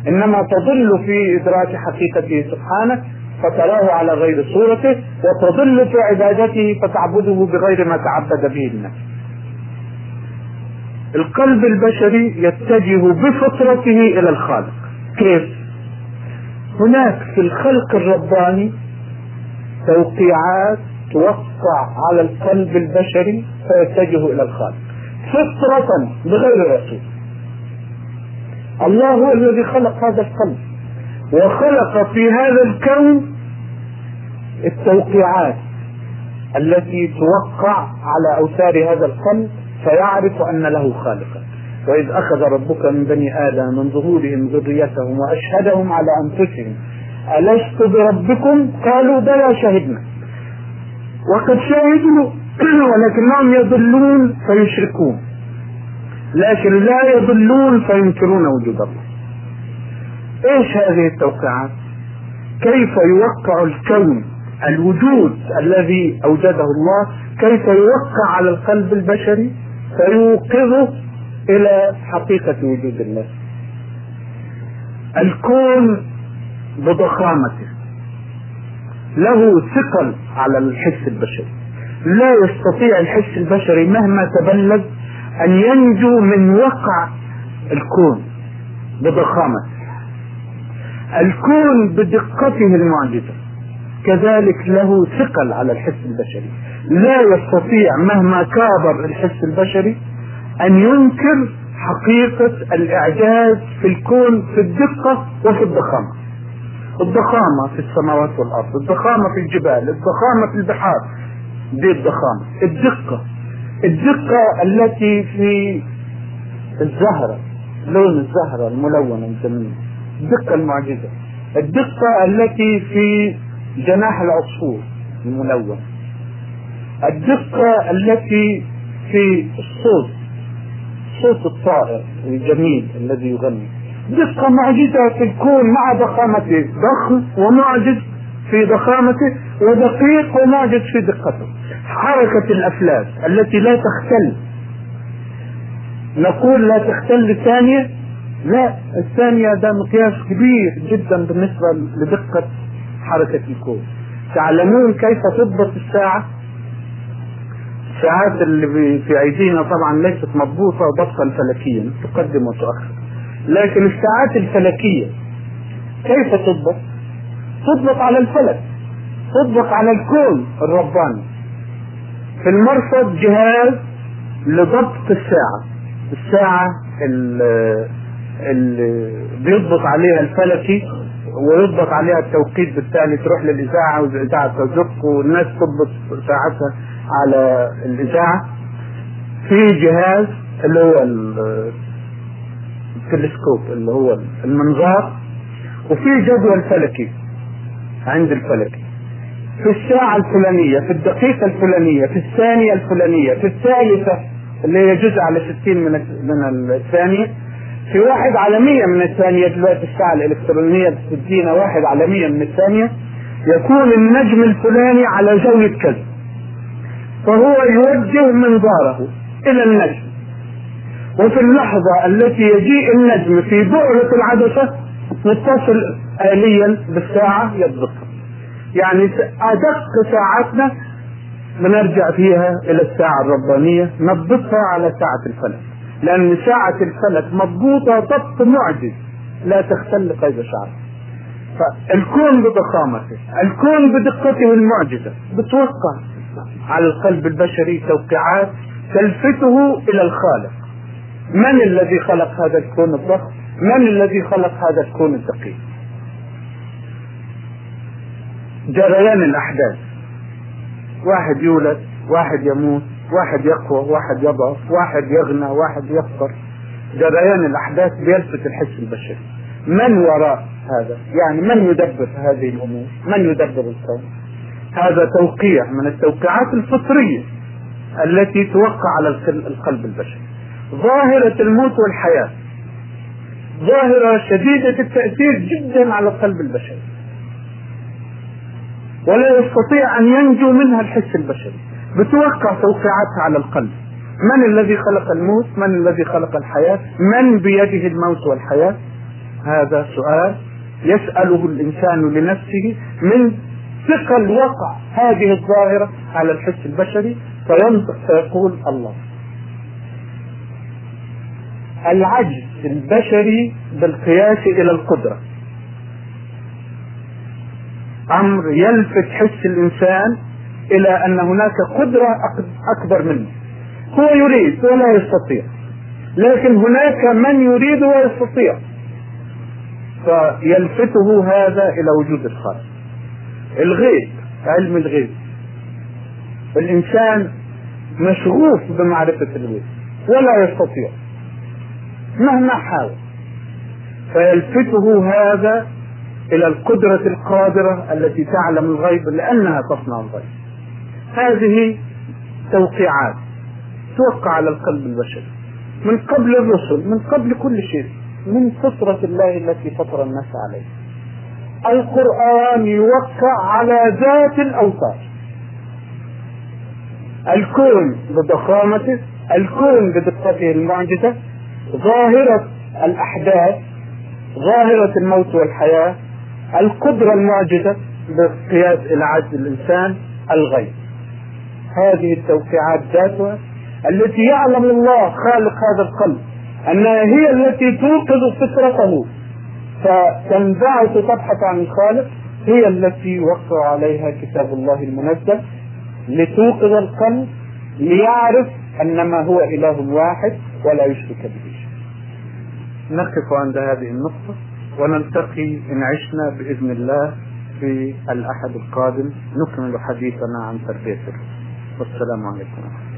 إنما تضل في إدراك حقيقته سبحانه فتراه على غير صورته وتضل في عبادته فتعبده بغير ما تعبد به الناس القلب البشري يتجه بفطرته إلى الخالق. كيف؟ هناك في الخلق الرباني توقيعات توقع على القلب البشري فيتجه إلى الخالق. فطرة بغير رسول الله هو الذي خلق هذا القلب. وخلق في هذا الكون التوقيعات التي توقع على أوتار هذا القلب فيعرف أن له خالقا. وإذ أخذ ربك من بني آدم من ظهورهم ذريتهم وأشهدهم على أنفسهم. ألست بربكم؟ قالوا بلى شهدنا. وقد شهدوا ولكنهم يضلون فيشركون. لكن لا يضلون فينكرون وجود الله. إيش هذه التوقيعات كيف يوقع الكون الوجود الذي أوجده الله كيف يوقع على القلب البشري؟ فيوقظه إلى حقيقة وجود الله الكون بضخامته له ثقل على الحس البشري. لا يستطيع الحس البشري مهما تبلد أن ينجو من وقع الكون بضخامته الكون بدقته المعجزة. كذلك له ثقل على الحس البشري. لا يستطيع مهما كابر الحس البشري أن ينكر حقيقة الإعجاز في الكون في الدقة وفي الضخامة. الضخامة في السماوات والأرض الضخامة في الجبال الضخامة في البحار. دي الضخامة. الدقة. الدقة التي في الزهرة لون الزهرة الملونة نسميه الدقة المعجزة. الدقة التي في جناح العصفور الملون الدقة التي في الصوت صوت الطائر الجميل الذي يغني. دقة معجزة في الكون مع ضخامته ضخم ومعجز في ضخامته ودقيق ومعجز في دقته. حركة الأفلاك التي لا تختل. نقول لا تختل ثانية لا الثانية ده مقياس كبير جدا بالنسبة لدقة حركة الكون. تعلمون كيف تضبط الساعة؟ الساعات اللي في أيدينا طبعا ليست مضبوطة ضبطا فلكيا تقدم وتؤخر. لكن الساعات الفلكية كيف تضبط؟ تضبط على الفلك تضبط على الكون الرباني. في المرصد جهاز لضبط الساعة. الساعة اللي بيضبط عليها الفلكي ويضبط عليها التوقيت بالتالي تروح للإذاعة والاذاعه تزق والناس تضبط ساعتها على الإذاعة. في جهاز اللي هو التلسكوب اللي هو المنظار وفي جدول فلكي عند الفلكي. في الساعة الفلانية في الدقيقة الفلانية في الثانية الفلانية في الثالثة اللي هي جزء على 60 من من الثانية في واحد على 100 من الثانية دلوقتي الساعة الإلكترونية بتدينا واحد على 100 من الثانية يكون النجم الفلاني على زاوية كذا. فهو يوجه منظاره إلى النجم. وفي اللحظة التي يجيء النجم في بعرة العدسة نتصل آليا بالساعة يضبطها يعني أدق ساعاتنا بنرجع فيها إلى الساعة الربانية نضبطها على ساعة الفلك. لأن ساعة الفلك مضبوطة ضبط معجز. لا تختل قيد شعر. فالكون بضخامته الكون بدقته المعجزة. بتوقع على القلب البشري توقيعات تلفته إلى الخالق. من الذي خلق هذا الكون الضخم؟ من الذي خلق هذا الكون الدقيق؟ جريان الأحداث. واحد يولد واحد يموت واحد يقوى واحد يضعف واحد يغنى واحد يفقر جريان الأحداث بيلفت الحس البشري. من وراء هذا؟ يعني من يدبر هذه الأمور؟ من يدبر الكون؟ هذا توقيع من التوقيعات الفطرية التي توقع على القلب البشري. ظاهرة الموت والحياة. ظاهرة شديدة التأثير جدا على القلب البشري. ولا يستطيع أن ينجو منها الحس البشري. بتوقع توقيعاتها على القلب. من الذي خلق الموت؟ من الذي خلق الحياة؟ من بيده الموت والحياة؟ هذا سؤال يسأله الإنسان لنفسه من ثقل وقع هذه الظاهرة على الحس البشري فينطق فيقول الله. العجز البشري بالقياس إلى القدرة. أمر يلفت حس الإنسان إلى أن هناك قدرة أكبر منه. هو يريد ولا يستطيع. لكن هناك من يريد ويستطيع. فيلفته هذا إلى وجود الخالق. الغيب علم الغيب. الإنسان مشغوف بمعرفة الغيب ولا يستطيع. مهما حاول. فيلفته هذا إلى القدرة القادرة التي تعلم الغيب لأنها تصنع الغيب. هذه توقيعات توقع على القلب البشري من قبل الرسل من قبل كل شيء من فطرة الله التي فطر الناس عليها. القرآن يوقع على ذات الأوتار. الكون بضخامته الكون بدقته المعجزة ظاهرة الأحداث ظاهرة الموت والحياة القدرة المعجزة بقياس إلى الإنسان الغيب. هذه التوقيعات ذاتها التي يعلم الله خالق هذا القلب أنها هي التي توقظ فطرته. فتنبعث تبحث عن الخالق هي التي وقع عليها كتاب الله المنزل لتوقظ القلب ليعرف أن ما هو إله واحد ولا يشرك به شيء. نقف عند هذه النقطة ونلتقي إن عشنا بإذن الله في الأحد القادم. نكمل حديثنا عن تربية الروح والسلام عليكم.